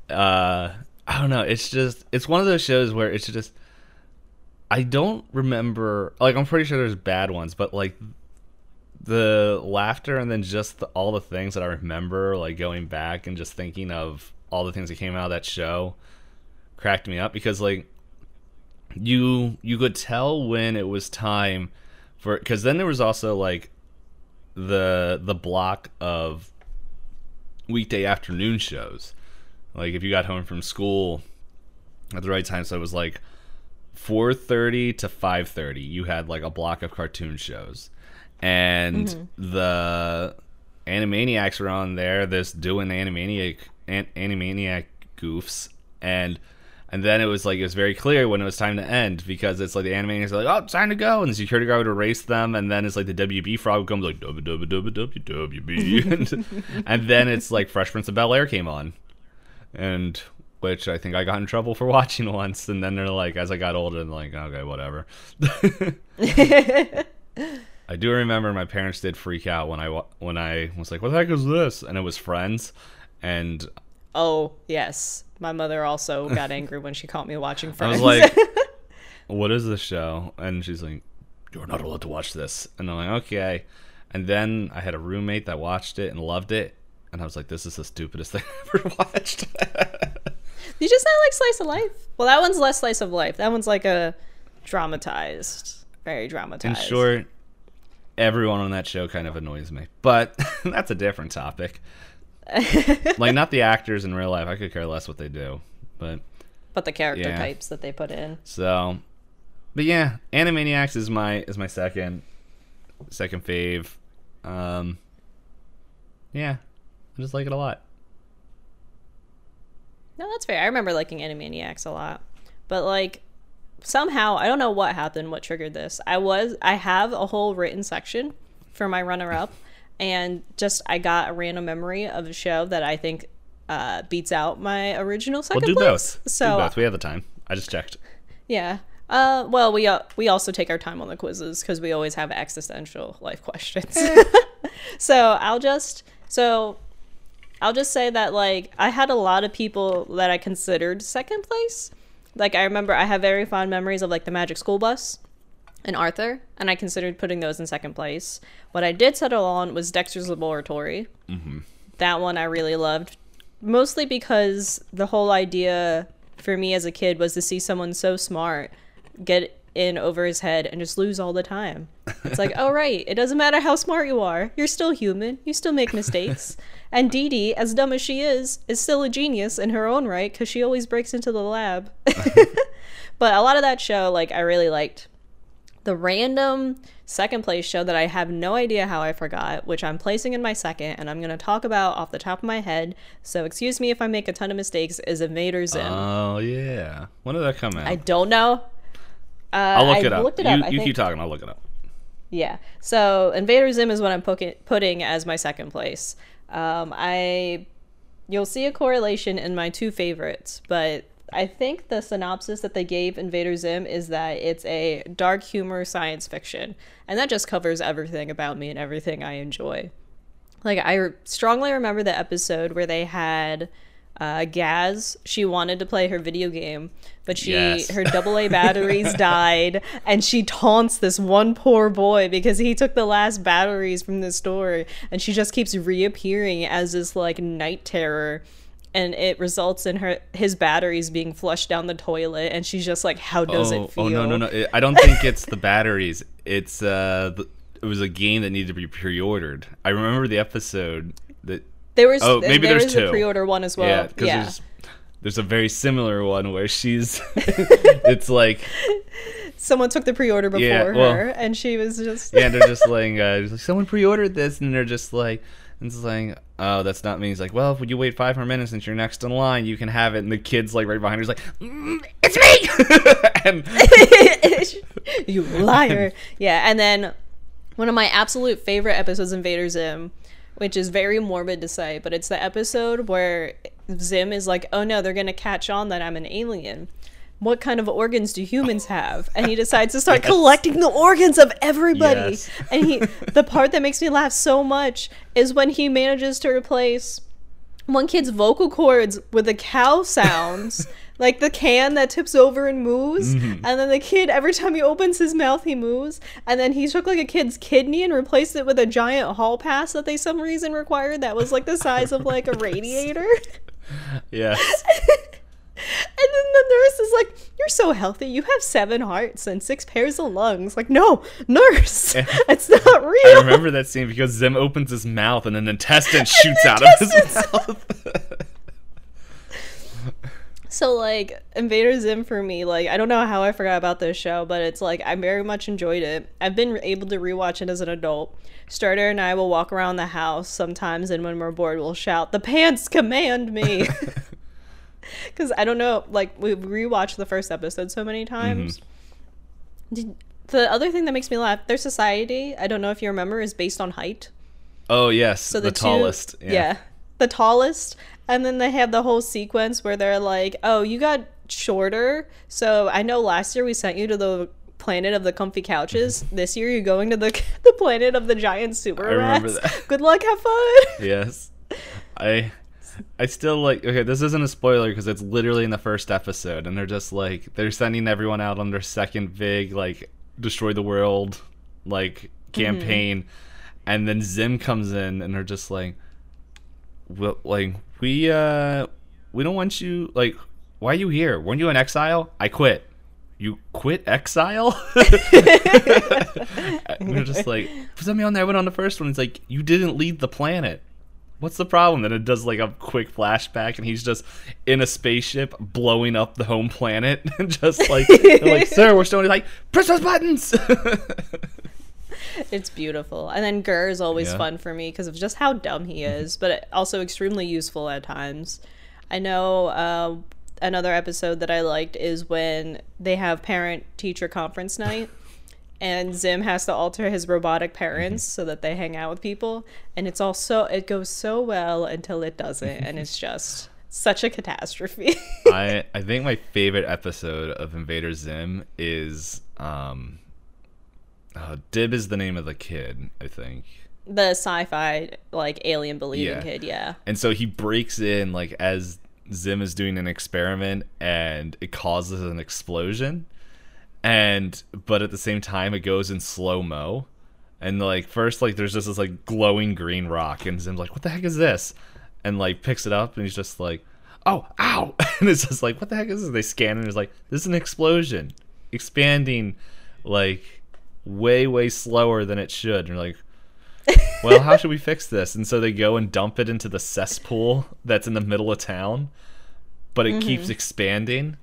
B: uh I don't know, it's just it's one of those shows where it's just I don't remember like I'm pretty sure there's bad ones, but like the laughter and then just the, all the things that I remember like going back and just thinking of all the things that came out of that show cracked me up because like you you could tell when it was time for because then there was also like the the block of weekday afternoon shows like if you got home from school at the right time so it was like 4:30 to 5:30 you had like a block of cartoon shows. And mm-hmm. the animaniacs were on there this doing animaniac an, animaniac goofs. And and then it was like it was very clear when it was time to end because it's like the animators are like, "Oh, it's time to go," and the security guard would erase them, and then it's like the WB frog comes like "Dubba dubba dubba dubba WB," and, and then it's like Fresh Prince of Bel Air came on, and which I think I got in trouble for watching once, and then they're like, as I got older, and like, okay, whatever. I do remember my parents did freak out when I when I was like, "What the heck is this?" and it was Friends, and
A: Oh yes, my mother also got angry when she caught me watching
B: I
A: Friends.
B: was like, "What is this show?" And she's like, "You're not allowed to watch this." And I'm like, "Okay." And then I had a roommate that watched it and loved it, and I was like, "This is the stupidest thing I ever watched."
A: you just not like slice of life. Well, that one's less slice of life. That one's like a dramatized, very dramatized.
B: In short, everyone on that show kind of annoys me, but that's a different topic. like, not the actors in real life. I could care less what they do, but
A: but the character
B: Yeah.
A: types that they put in.
B: So, but yeah, Animaniacs is my is my second second fave. Um, yeah, I just like it a lot.
A: No, that's fair. I remember liking Animaniacs a lot. But like somehow, I don't know what happened, what triggered this. I was I have a whole written section for my runner up and just I got a random memory of a show that I think uh, beats out my original second
B: We'll do
A: place.
B: both.
A: So
B: do both. We have the time. I just checked.
A: yeah. Uh, well, we uh, we also take our time on the quizzes because we always have existential life questions. so I'll just so I'll just say that like I had a lot of people that I considered second place. Like I remember I have very fond memories of like the Magic School Bus and Arthur, and I considered putting those in second place. What I did settle on was Dexter's Laboratory. Mm-hmm. That one I really loved, mostly because the whole idea for me as a kid was to see someone so smart get in over his head and just lose all the time. It's like, oh right, it doesn't matter how smart you are, you're still human. You still make mistakes. and Dee Dee, as dumb as she is, is still a genius in her own right because she always breaks into the lab. but a lot of that show, like, I really liked. The random second place show that I have no idea how I forgot, which I'm placing in my second, and I'm going to talk about off the top of my head. So excuse me if I make a ton of mistakes. Is Invader Zim?
B: Oh yeah. When did that come out?
A: I don't know. Uh,
B: I'll look
A: I
B: it up.
A: Looked it
B: you
A: up.
B: You
A: think-
B: keep talking. I'll look it up.
A: yeah. So Invader Zim is what I'm putting putting as my second place. Um, I you'll see a correlation in my two favorites, but I think the synopsis that they gave Invader Zim is that it's a dark humor science fiction, and that just covers everything about me and everything I enjoy. Like I strongly remember the episode where they had uh, Gaz. She wanted to play her video game, but she
B: Yes.
A: her AA batteries died, and she taunts this one poor boy because he took the last batteries from the store, and she just keeps reappearing as this like night terror. And it results in her his batteries being flushed down the toilet, and she's just like, "How does
B: oh,
A: it feel?"
B: oh no no no! I don't think it's the batteries. It's uh, the, it was a game that needed to be pre-ordered. I remember the episode that
A: There was
B: Oh, maybe
A: there
B: there's two.
A: pre-order one as well.
B: yeah,
A: Yeah,
B: because there's there's a very similar one where she's it's like
A: someone took the pre-order before
B: Yeah, well-
A: her, and she was just
B: yeah they're just like, uh, like someone pre-ordered this and they're just like And it's like, oh, that's not me. He's like, well, if you wait five more minutes since you're next in line, you can have it. And the kid's like right behind her. He's like, "Mm, it's me. and
A: you liar. Yeah, and then one of my absolute favorite episodes Invader Zim, which is very morbid to say, but it's the episode where Zim is like, "Oh no, they're gonna catch on that I'm an alien." What kind of organs do humans have? And he decides to start
B: Yes.
A: collecting the organs of everybody.
B: Yes.
A: And he, the part that makes me laugh so much is when he manages to replace one kid's vocal cords with a cow sounds, like the can that tips over and moves,
B: Mm-hmm.
A: and then the kid every time he opens his mouth he moves, and then he took like a kid's kidney and replaced it with a giant hall pass that they some reason required that was like the size of like a radiator.
B: yes.
A: And then the nurse is like, "You're so healthy. You have seven hearts and six pairs of lungs." Like, no, nurse, it's not real.
B: I remember that scene because Zim opens his mouth and an intestine shoots out of his mouth.
A: So like Invader Zim for me, like I don't know how I forgot about this show, but it's like I very much enjoyed it. I've been able to rewatch it as an adult. Starter and I will walk around the house sometimes, and when we're bored, we'll shout, "The pants command me!" Because I don't know, like we rewatched the first episode so many mm-hmm. times. Did, the other thing that makes me laugh, their society, I don't know if you remember, is based on height.
B: oh yes,
A: So
B: the,
A: the, two-
B: tallest.
A: yeah. the tallest, and then they have the whole sequence where they're like, "Oh, you got shorter." So I know last year we sent you to the planet of the comfy couches. Mm-hmm. this year you're going to the the planet of the giant super
B: I remember
A: rats.
B: that.
A: Good luck, have fun.
B: Yes. I I still like okay, this isn't a spoiler because it's literally in the first episode and they're just like they're sending everyone out on their second big like destroy the world like mm-hmm. campaign and then Zim comes in and they're just like well, like we uh we don't want you like why are you here? Weren't you in exile? I quit. You quit exile? they're just like, put me on there. Went on the first one. It's like, you didn't lead the planet. What's the problem? Then it does like a quick flashback, and he's just in a spaceship blowing up the home planet, and just like, like, sir, we're still like, press those buttons.
A: It's beautiful. And then GIR is always
B: Yeah.
A: fun for me because of just how dumb he is, but also extremely useful at times. I know uh, another episode that I liked is when they have parent teacher conference night. And Zim has to alter his robotic parents so that they hang out with people, and it's all so it goes so well until it doesn't, and it's just such a catastrophe.
B: I I think my favorite episode of Invader Zim is um, uh, Dib is the name of the kid, I think.
A: the sci-fi like alien believing
B: Yeah.
A: kid, yeah.
B: And so he breaks in like as Zim is doing an experiment and it causes an explosion. And but at the same time it goes in slow mo. And like first like there's just this like glowing green rock and Zim's like, What the heck is this? And like picks it up and he's just like, Oh, ow and it's just like, What the heck is this? They scan and it's like, This is an explosion. Expanding like way, way slower than it should. And you're like, well, how should we fix this? And so they go and dump it into the cesspool that's in the middle of town, but it keeps expanding.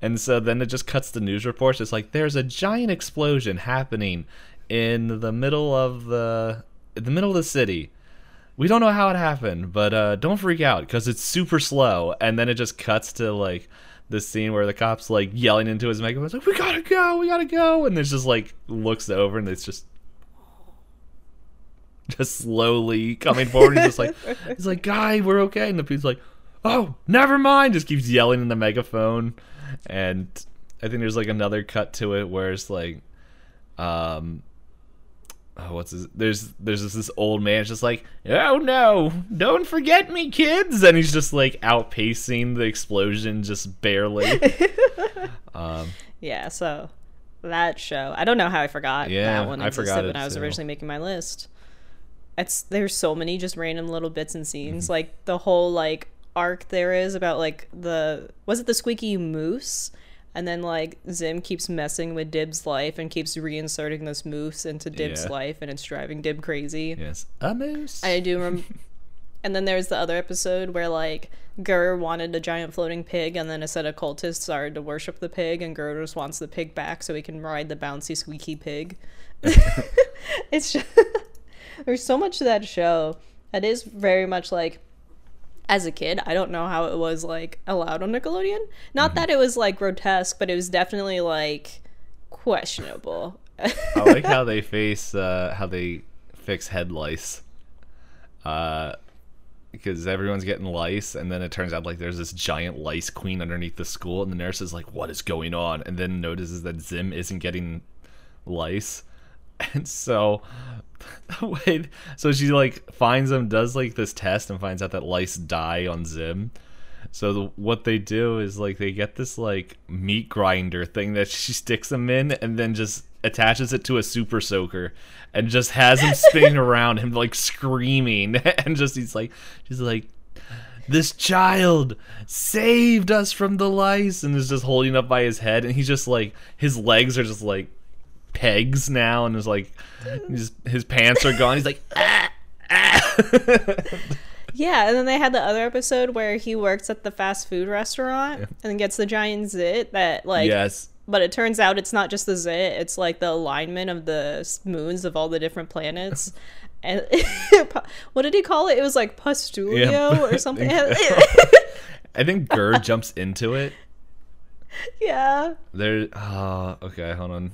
B: And so then it just cuts the news reports. It's like there's a giant explosion happening in the middle of the in the middle of the city. We don't know how it happened, but uh, don't freak out because it's super slow. And then it just cuts to like this scene where the cops like yelling into his megaphone, like "We gotta go, we gotta go," and it's just like looks over and it's just just slowly coming forward. He's just like, he's like, guy, we're okay. And the dude's like, oh, never mind. Just keeps yelling in the megaphone. And I think there's like another cut to it where it's like, um, oh, what's this? There's there's this, this old man just like, oh no, don't forget me, kids. And he's just like outpacing the explosion just barely. um,
A: Yeah, so that show. I don't know how I forgot
B: Yeah,
A: that one
B: I forgot
A: when I was
B: too.
A: originally making my list. It's there's so many just random little bits and scenes.
B: Mm-hmm.
A: Like the whole like arc there is about like the was it the squeaky moose? And then like Zim keeps messing with Dib's life and keeps reinserting this moose into Dib's
B: Yeah.
A: life and it's driving Dib crazy.
B: yes, a moose.
A: I do remember. and then there's the other episode where like GIR wanted a giant floating pig, and then a set of cultists started to worship the pig, and GIR just wants the pig back so he can ride the bouncy squeaky pig. it's just there's so much to that show. that is very much like as a kid, I don't know how it was like allowed on Nickelodeon. Not that it was like grotesque, but it was definitely like questionable.
B: I like how they face uh, how they fix head lice. Uh, because everyone's getting lice, and then it turns out like there's this giant lice queen underneath the school, and the nurse is like, "What is going on?" And then notices that Zim isn't getting lice, and so wait, so she like finds them, does like this test, and finds out that lice die on Zim. So the, what they do is like they get this like meat grinder thing that she sticks them in, and then just attaches it to a super soaker, and just has him spinning around, him like screaming, and just he's like, she's like, this child saved us from the lice, and is just holding up by his head, and he's just like, his legs are just like pegs now, and is like, his his pants are gone. He's like, ah, ah.
A: Yeah, and then they had the other episode where he works at the fast food restaurant and gets the giant zit that like
B: yes.
A: but it turns out it's not just the zit, it's like the alignment of the moons of all the different planets. And what did he call it? It was like pustulio
B: Yeah.
A: or something.
B: I think GIR jumps into it.
A: yeah.
B: There. Oh, okay. Hold on.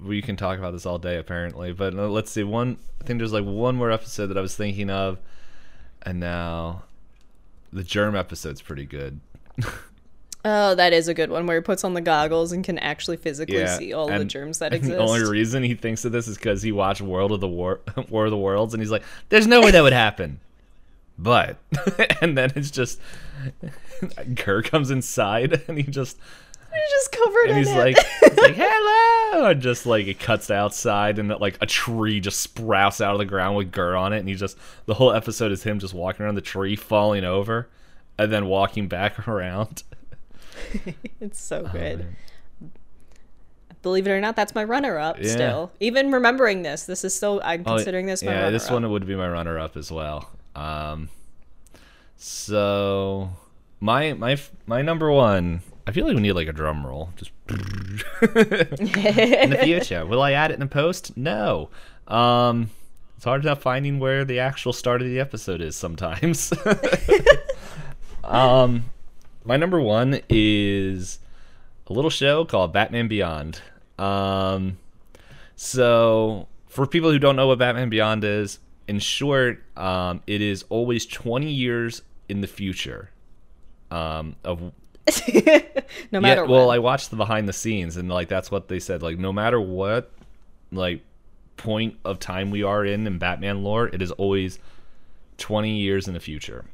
B: We can talk about this all day, apparently. But uh, let's see. One. I think there's like one more episode that I was thinking of, and now the germ episode's pretty good.
A: Oh, that is a good one where he puts on the goggles and can actually physically
B: Yeah,
A: see all the germs that
B: and
A: exist.
B: The only reason he thinks of this is because he watched World of the War, War of the Worlds, and he's like, "There's no way that would happen." But, and then it's just, GIR comes inside, and he just
A: He's just covered
B: and he's
A: it.
B: like, he's like hello, and just like it cuts outside, and like a tree just sprouts out of the ground with GIR on it, and he just the whole episode is him just walking around the tree, falling over, and then walking back around.
A: it's so
B: Oh,
A: good. Believe it or not, that's my runner-up.
B: Yeah.
A: Still, even remembering this, this is still I'm
B: Oh,
A: considering this my
B: yeah, this one would be my runner-up as well. Um, so my my my number one. I feel like we need like a drum roll. Just in the future. Will I add it in a post? No. Um, it's hard enough finding where the actual start of the episode is sometimes. um, my number one is a little show called Batman Beyond. Um, so for people who don't know what Batman Beyond is, in short, um, it is always 20 years in the future. Um, of
A: no matter
B: yeah, well,
A: what.
B: I watched the behind the scenes, and like that's what they said. Like, no matter what, like point of time we are in in Batman lore, it is always twenty years in the future,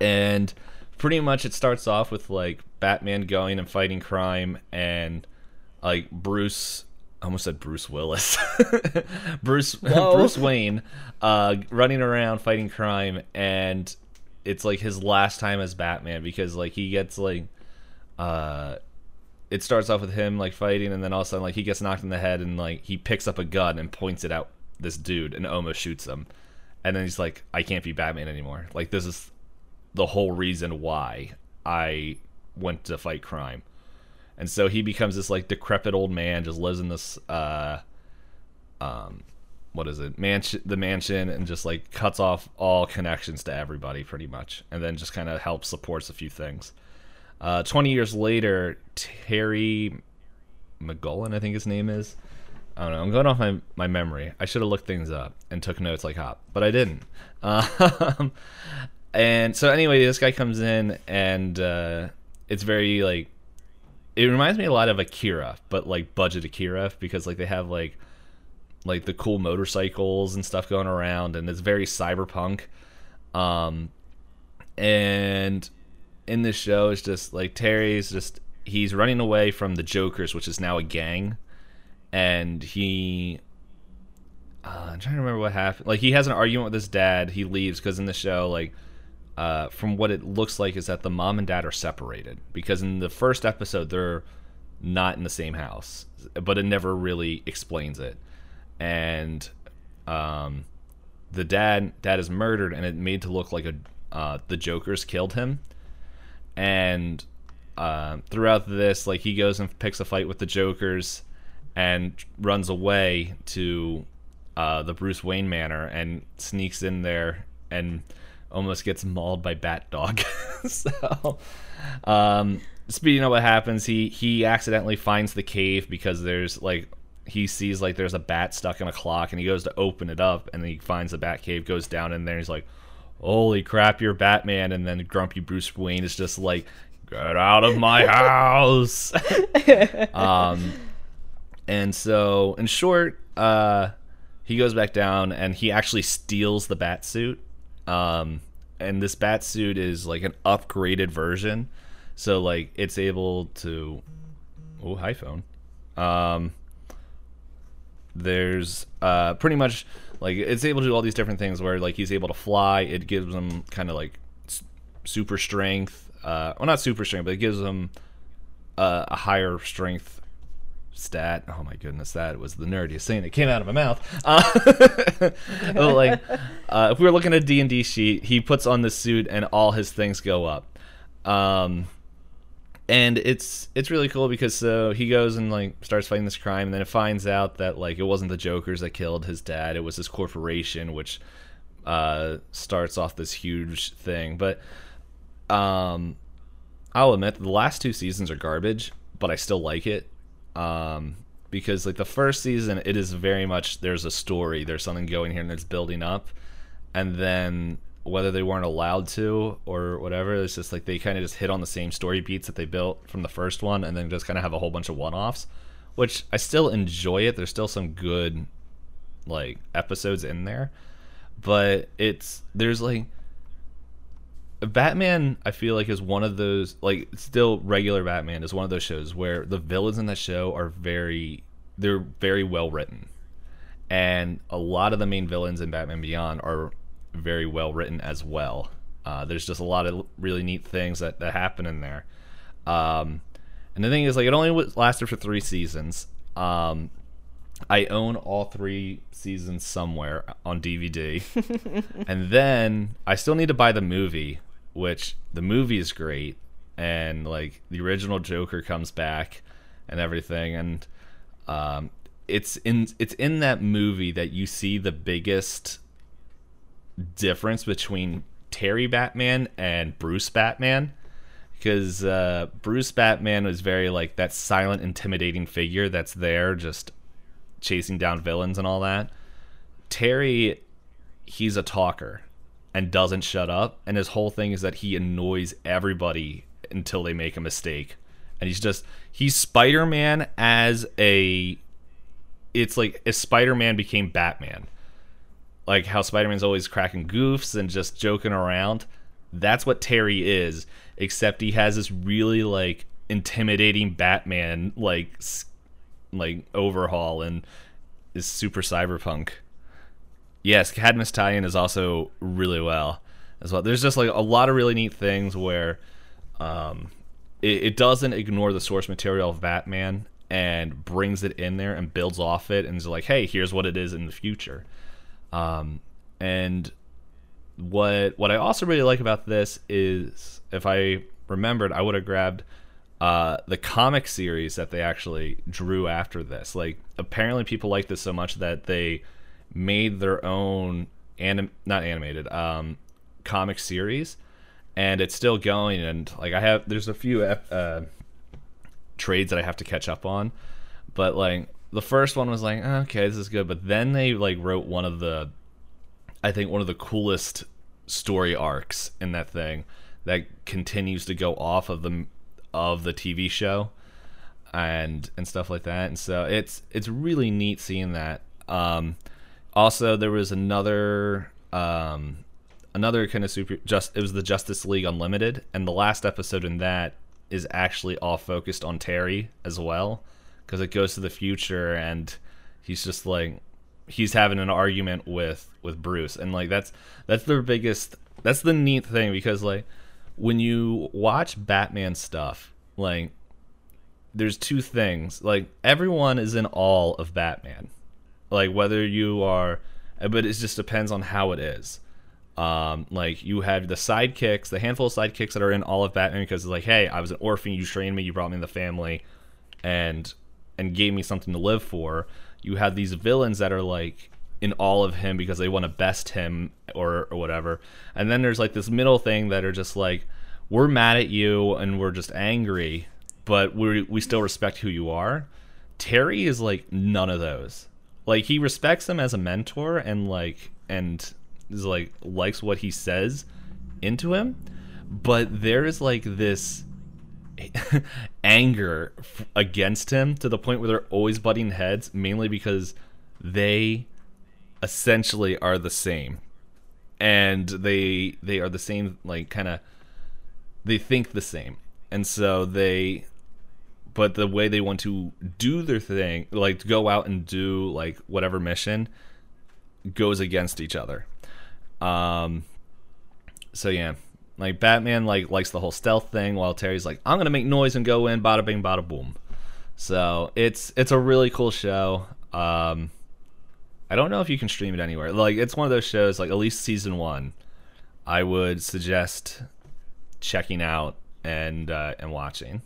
B: and pretty much it starts off with like Batman going and fighting crime, and like Bruce. I almost said Bruce Willis. Bruce
A: Whoa.
B: Bruce Wayne uh, running around fighting crime, and it's like his last time as Batman because like he gets like uh it starts off with him like fighting and then all of a sudden like he gets knocked in the head and like he picks up a gun and points it out this dude and almost shoots him. And then he's like I can't be Batman anymore. Like this is the whole reason why I went to fight crime. And so he becomes this like decrepit old man just lives in this uh um what is it mansion the mansion and just like cuts off all connections to everybody pretty much and then just kind of helps supports a few things. Uh 20 years later terry mcgullen i think his name is. I don't know i'm going off my, my memory. I should have looked things up and took notes like hop but i didn't. Um, and so anyway this guy comes in and uh it's very like it reminds me a lot of akira but like budget akira because like they have like like the cool motorcycles and stuff going around and it's very cyberpunk. Um and in this show it's just like terry's just he's running away from the jokers which is now a gang. And he uh, i'm trying to remember what happened. Like he has an argument with his dad. He leaves because in the show like uh, from what it looks like is that the mom and dad are separated. Because in the first episode they're not in the same house but it never really explains it and um, the dad dad is murdered and it made to look like a uh, the Joker's killed him, and uh, throughout this, like he goes and picks a fight with the Jokers, and runs away to uh, the Bruce Wayne manor and sneaks in there and almost gets mauled by Bat Dog. so, um, speaking of what happens, he he accidentally finds the cave because there's like he sees like there's a bat stuck in a clock and he goes to open it up and he finds the bat cave goes down in there and he's like holy crap you're batman. And then grumpy bruce wayne is just like get out of my house. Um and so in short uh he goes back down and he actually steals the bat suit. Um and this bat suit is like an upgraded version. So like it's able to oh hi phone. Um there's uh, pretty much like it's able to do all these different things where like he's able to fly. It gives him kind of like super strength. Uh, well, not super strength, but it gives him uh, a higher strength stat. Oh my goodness, that was the nerdiest thing that came out of my mouth. Uh, like uh, if we were looking at D and D sheet, he puts on the suit and all his things go up. Um, and it's it's really cool because so he goes and like starts fighting this crime and then it finds out that like it wasn't the jokers that killed his dad. It was this corporation which uh starts off this huge thing. But um i'll admit the last two seasons are garbage but i still like it. Um because like the first season it is very much there's a story there's something going here and it's building up. And then whether they weren't allowed to or whatever. It's just like they kind of just hit on the same story beats that they built from the first one, and then just kind of have a whole bunch of one-offs, which I still enjoy it. There's still some good like episodes in there, but it's there's like Batman. I feel like is one of those like still regular Batman is one of those shows where the villains in that show are very they're very well written. And a lot of the main villains in Batman Beyond are very well written as well. Uh, there's just a lot of really neat things that, that happen in there. Um, and the thing is, like, it only lasted for three seasons. Um, I own all three seasons somewhere on DVD. and then I still need to buy the movie, which the movie is great. And, like, the original Joker comes back and everything. And um, it's in it's in that movie that you see the biggest difference between Terry Batman and Bruce Batman because uh, Bruce Batman was very like that silent, intimidating figure that's there just chasing down villains and all that. Terry, he's a talker and doesn't shut up, and his whole thing is that he annoys everybody until they make a mistake, and he's just he's Spider Man as a. It's like if Spider Man became Batman like how Spider-Man's always cracking goofs and just joking around. That's what Terry is, except he has this really like intimidating Batman like like overhaul and is super cyberpunk. Yes, Cadmus tie-in is also really well as well. There's just like a lot of really neat things where um, it, it doesn't ignore the source material of Batman and brings it in there and builds off it and is like, hey, here's what it is in the future. Um, and what what I also really like about this is if I remembered, I would have grabbed uh, the comic series that they actually drew after this. Like apparently people like this so much that they made their own anim not animated um, comic series, and it's still going. And like I have, there's a few uh, trades that I have to catch up on, but like the first one was like okay this is good. But then they like wrote one of the i think one of the coolest story arcs in that thing that continues to go off of the of the tv show and and stuff like that. And so it's it's really neat seeing that. Um also there was another um another kind of super just it was the justice league unlimited. And the last episode in that is actually all focused on terry as well because it goes to the future and he's just like he's having an argument with with Bruce. And like that's that's the biggest that's the neat thing because like when you watch Batman stuff like there's two things. Like everyone is in all of Batman. Like whether you are but it just depends on how it is. Um, like you have the sidekicks the handful of sidekicks that are in all of Batman because it's like hey I was an orphan. You trained me. You brought me in the family. And and gave me something to live for. You have these villains that are like in all of him because they want to best him or, or whatever. And then there's like this middle thing that are just like, we're mad at you and we're just angry, but we we still respect who you are. Terry is like none of those. Like he respects him as a mentor and like and is like likes what he says into him, but there is like this anger against him to the point where they're always butting heads, mainly because they essentially are the same, and they they are the same like kind of they think the same, and so they. But the way they want to do their thing, like go out and do like whatever mission, goes against each other. Um. So yeah, like Batman like likes the whole stealth thing, while Terry's like, I'm gonna make noise and go in, bada bing, bada boom. So it's it's a really cool show. Um, I don't know if you can stream it anywhere. Like it's one of those shows, like at least season one, I would suggest checking out and uh, and watching.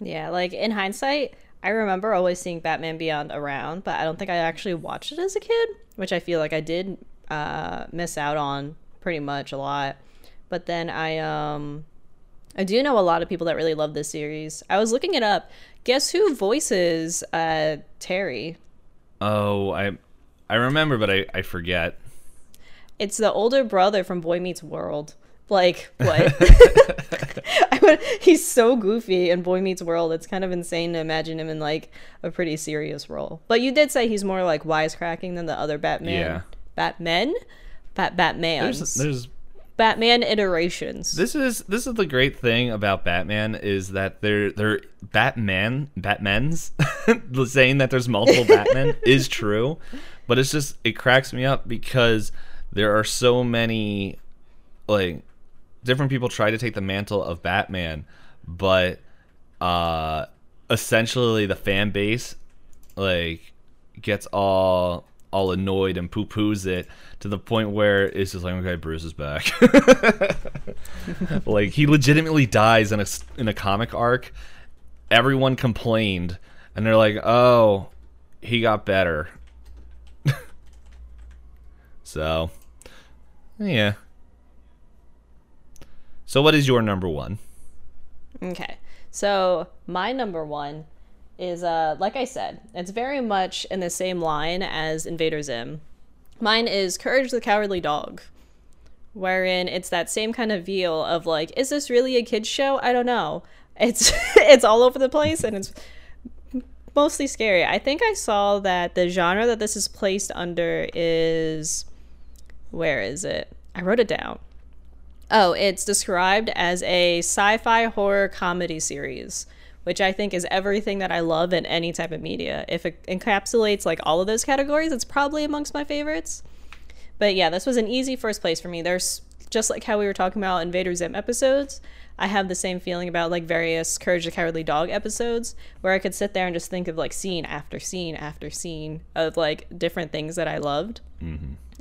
A: Yeah, like in hindsight, I remember always seeing Batman Beyond around, but I don't think I actually watched it as a kid, which I feel like I did uh, miss out on pretty much a lot. But then I um I do know a lot of people that really love this series. I was looking it up. Guess who voices uh Terry?
B: Oh, I I remember, but I I forget.
A: It's the older brother from Boy Meets World. Like what? Would, he's so goofy in Boy Meets World. It's kind of insane to imagine him in like a pretty serious role. But you did say he's more like wisecracking than the other Batman.
B: Yeah.
A: Batmen, Bat Batmans.
B: There's there's
A: Batman iterations.
B: This is this is the great thing about Batman is that they're they're Batman Batmen's saying that there's multiple Batmen is true, but it's just it cracks me up because there are so many like different people try to take the mantle of Batman, but uh essentially the fan base like gets all all annoyed and poo poos it to the point where it's just like, okay, Bruce is back. like he legitimately dies in a in a comic arc. Everyone complained, and they're like, oh, he got better. so, yeah. So, what is your number one?
A: Okay. So my number one is uh like I said, it's very much in the same line as Invader Zim. Mine is Courage the Cowardly Dog. Wherein it's that same kind of feel of like, is this really a kids show? I don't know. It's it's all over the place and it's mostly scary. I think I saw that the genre that this is placed under is where is it? I wrote it down. Oh, it's described as a sci fi horror comedy series, which I think is everything that I love in any type of media. If it encapsulates like all of those categories, it's probably amongst my favorites. But yeah, this was an easy first place for me. There's just like how we were talking about Invader Zim episodes. I have the same feeling about like various Courage the Cowardly Dog episodes where I could sit there and just think of like scene after scene after scene of like different things that I loved.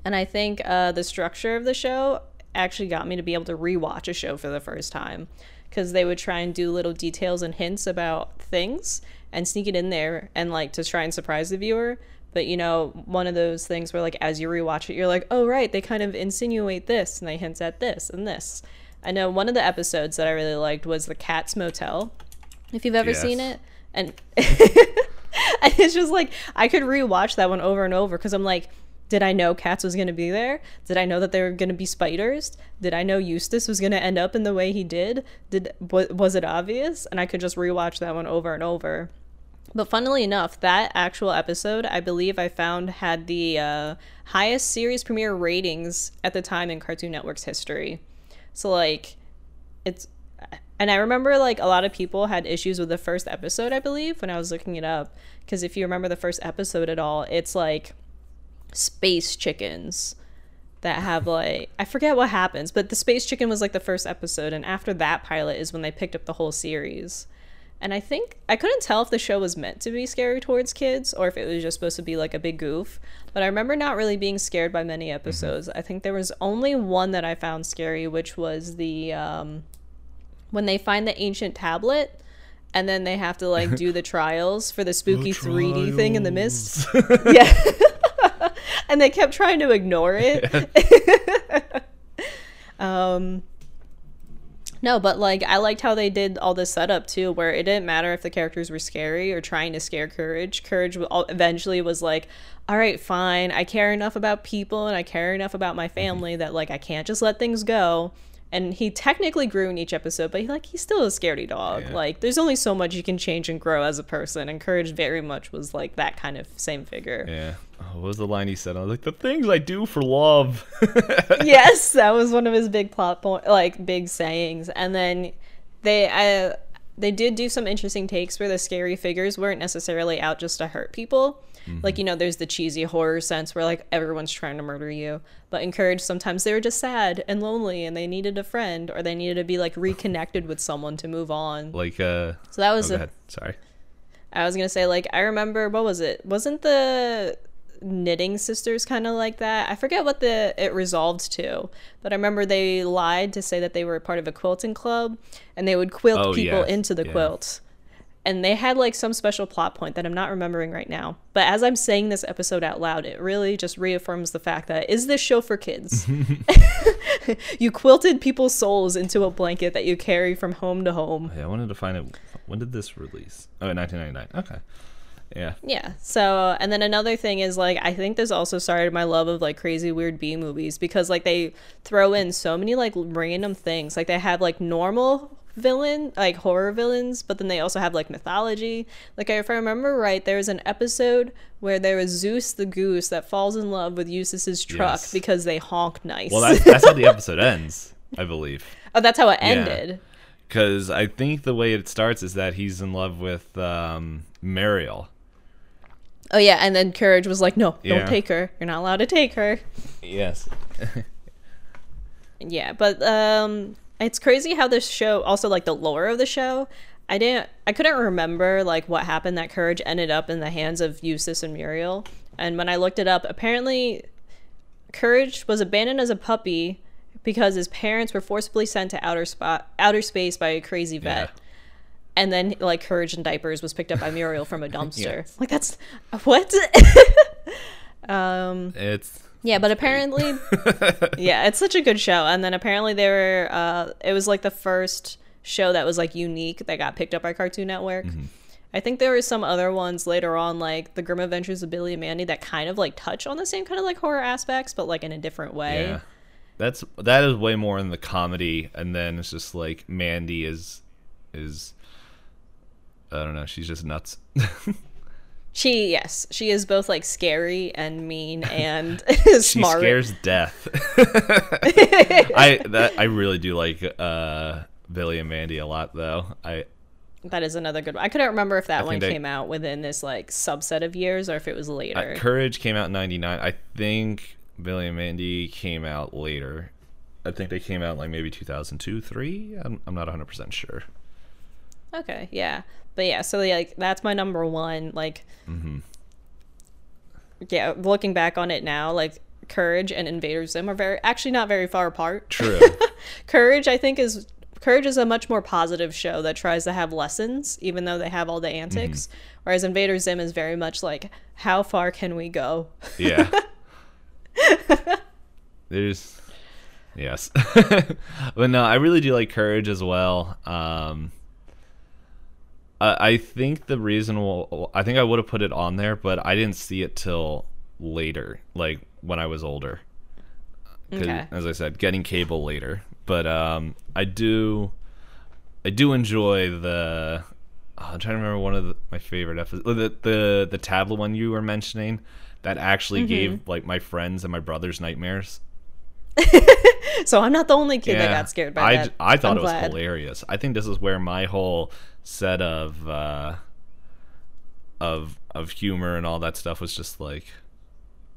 A: And I think uh, the structure of the show actually got me to be able to rewatch a show for the first time because they would try and do little details and hints about things and sneak it in there and like to try and surprise the viewer. But you know, one of those things where like as you rewatch it, you're like, oh right, they kind of insinuate this and they hint at this and this. I know one of the episodes that I really liked was the Katz Motel. If you've ever
B: Yes.
A: seen it, and and it's just like I could rewatch that one over and over because I'm like, did I know Katz was gonna be there? Did I know that there were gonna be spiders? Did I know Eustace was gonna end up in the way he did? Did wa- was it obvious? And I could just rewatch that one over and over. But funnily enough, that actual episode, I believe I found had the uh, highest series premiere ratings at the time in Cartoon Network's history. So like, it's and I remember like a lot of people had issues with the first episode, I believe, when I was looking it up. Because if you remember the first episode at all, it's like space chickens that have like I forget what happens, but the space chicken was like the first episode, and after that pilot is when they picked up the whole series. And I think I couldn't tell if the show was meant to be scary towards kids or if it was just supposed to be like a big goof. But I remember not really being scared by many episodes. I think there was only one that I found scary, which was the um, when they find the ancient tablet and then they have to like do the trials for the spooky 3D thing in the mist. yeah. And they kept trying to ignore it. um no, but like I liked how they did all this setup too, where it didn't matter if the characters were scary or trying to scare Courage. Courage eventually was like, "All right, fine. I care enough about people and I care enough about my family that like I can't just let things go." And he technically grew in each episode, but he, like he's still a scaredy dog.
B: Yeah.
A: Like there's only so much you can change and grow as a person, and Courage very much was like that kind of same figure.
B: Yeah. Oh, what was the line he said? I was like, the things I do for love.
A: yes, that was one of his big plot point, like big sayings. And then they, uh, they did do some interesting takes where the scary figures weren't necessarily out just to hurt people. Like you know, there's the cheesy horror sense where like everyone's trying to murder you. But encouraged, sometimes they were just sad and lonely, and they needed a friend or they needed to be like reconnected with someone to move on.
B: like, uh,
A: So that
B: oh,
A: was
B: go
A: a.
B: Sorry.
A: I was gonna say like I remember what was it? Wasn't the knitting sisters kind of like that? I forget what the it resolved to, but I remember they lied to say that they were part of a quilting club, and they would quilt
B: Oh,
A: people
B: yes,
A: into the
B: yeah.
A: quilt. And they had like some special plot point that I'm not remembering right now. But as I'm saying this episode out loud, it really just reaffirms the fact that is this show for kids? you quilted people's souls into a blanket that you carry from home to home.
B: Yeah, I wanted to find it. When did this release? Oh, in 1999. Okay. Yeah.
A: Yeah. So, and then another thing is like I think this also started my love of like crazy weird B movies because like they throw in so many like random things. Like they have like normal villain, like horror villains, but then they also have like mythology. Like if I remember right, there was an episode where there was Zeus the goose that falls in love with Eustace's truck
B: Yes.
A: because they honk nice.
B: Well, that's, that's how the episode ends, I believe.
A: oh, that's how it ended.
B: Because I think the way it starts is that he's in love with um, Muriel.
A: Oh yeah, and then Courage was like, "No,
B: Yeah.
A: don't take her. You're not allowed to take her."
B: Yes.
A: Yeah, but um it's crazy how this show also like the lore of the show. I didn't I couldn't remember like what happened that Courage ended up in the hands of Eustace and Muriel. And when I looked it up, apparently Courage was abandoned as a puppy because his parents were forcibly sent to outer spot outer space by a crazy vet.
B: Yeah.
A: And then like Courage and diapers was picked up by Muriel from a dumpster. Like that's what? um
B: It's
A: yeah, but apparently, yeah, it's such a good show. And then apparently, they were. Uh, it was like the first show that was like unique that got picked up by Cartoon Network. I think there were some other ones later on, like The Grim Adventures of Billy and Mandy, that kind of like touch on the same kind of like horror aspects, but like in a different way.
B: yeah. That's that is way more in the comedy, and then it's just like Mandy is is I don't know. She's just nuts.
A: She, yes, she is both like scary and mean and smart.
B: she scares death. I that I really do like uh, Billy and Mandy a lot, though. I
A: That is another good one. I couldn't remember if that
B: I
A: one came out within this like subset of years or if it was later.
B: Uh, Courage came out in '99. I think Billy and Mandy came out later. I think they came out like maybe 2002, three. I'm, I'm not 100 percent sure.
A: Okay, yeah, but yeah, so like that's my number one. Like,
B: Mm-hmm.
A: yeah, looking back on it now, like Courage and Invader Zim are very actually not very far apart.
B: True.
A: Courage, I think, is Courage is a much more positive show that tries to have lessons, even though they have all the antics.
B: Mm-hmm.
A: Whereas Invader Zim is very much like, how far can we go?
B: yeah. There's yes, but no, I really do like Courage as well. Um, I, I think the reason wh- I think I would have put it on there, but I didn't see it till later, like when I was older.
A: Okay.
B: As I said, getting cable later, but um, I do, I do enjoy the. oh, I'm trying to remember one of the, my favorite episodes, the the the tablet one you were mentioning, that actually gave like my friends and my brothers nightmares.
A: So I'm not the only kid that got scared by
B: I,
A: that.
B: I thought
A: I'm
B: it was
A: glad.
B: hilarious. I think this is where my whole set of uh, of of humor and all that stuff was just like,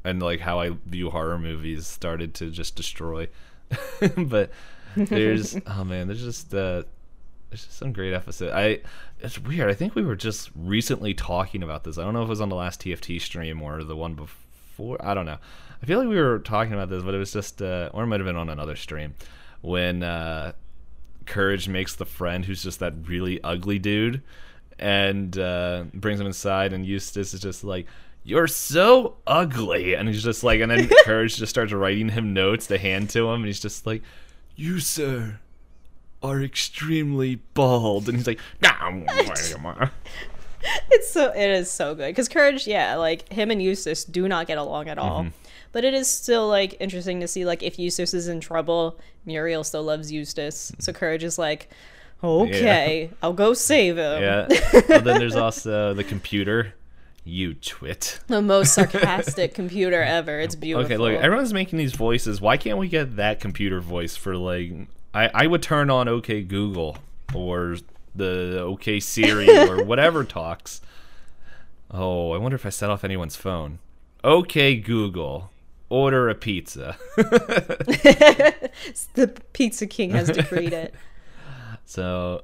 B: and like how I view horror movies started to just destroy. but there's oh man, there's just uh, there's just some great episode. I it's weird. I think we were just recently talking about this. I don't know if it was on the last TFT stream or the one before. I don't know. I feel like we were talking about this, but it was just, uh, or it might have been on another stream when uh, Courage makes the friend who's just that really ugly dude and uh, brings him inside, and Eustace is just like, "You're so ugly," and he's just like, and then Courage just starts writing him notes to hand to him, and he's just like, "You sir are extremely bald," and he's like, "Nah."
A: It's so it is so good because Courage, yeah, like him and Eustace do not get along at all. But it is still like interesting to see like if Eustace is in trouble, Muriel still loves Eustace. So mm. Courage is like, okay, I'll go save him.
B: Yeah. But then there's also the computer. You twit.
A: The most sarcastic computer ever. It's beautiful.
B: Okay, look, everyone's making these voices. Why can't we get that computer voice for like? I I would turn on OK Google or the OK Siri or whatever talks. Oh, I wonder if I set off anyone's phone. OK Google, order a pizza.
A: the Pizza King has decreed it.
B: so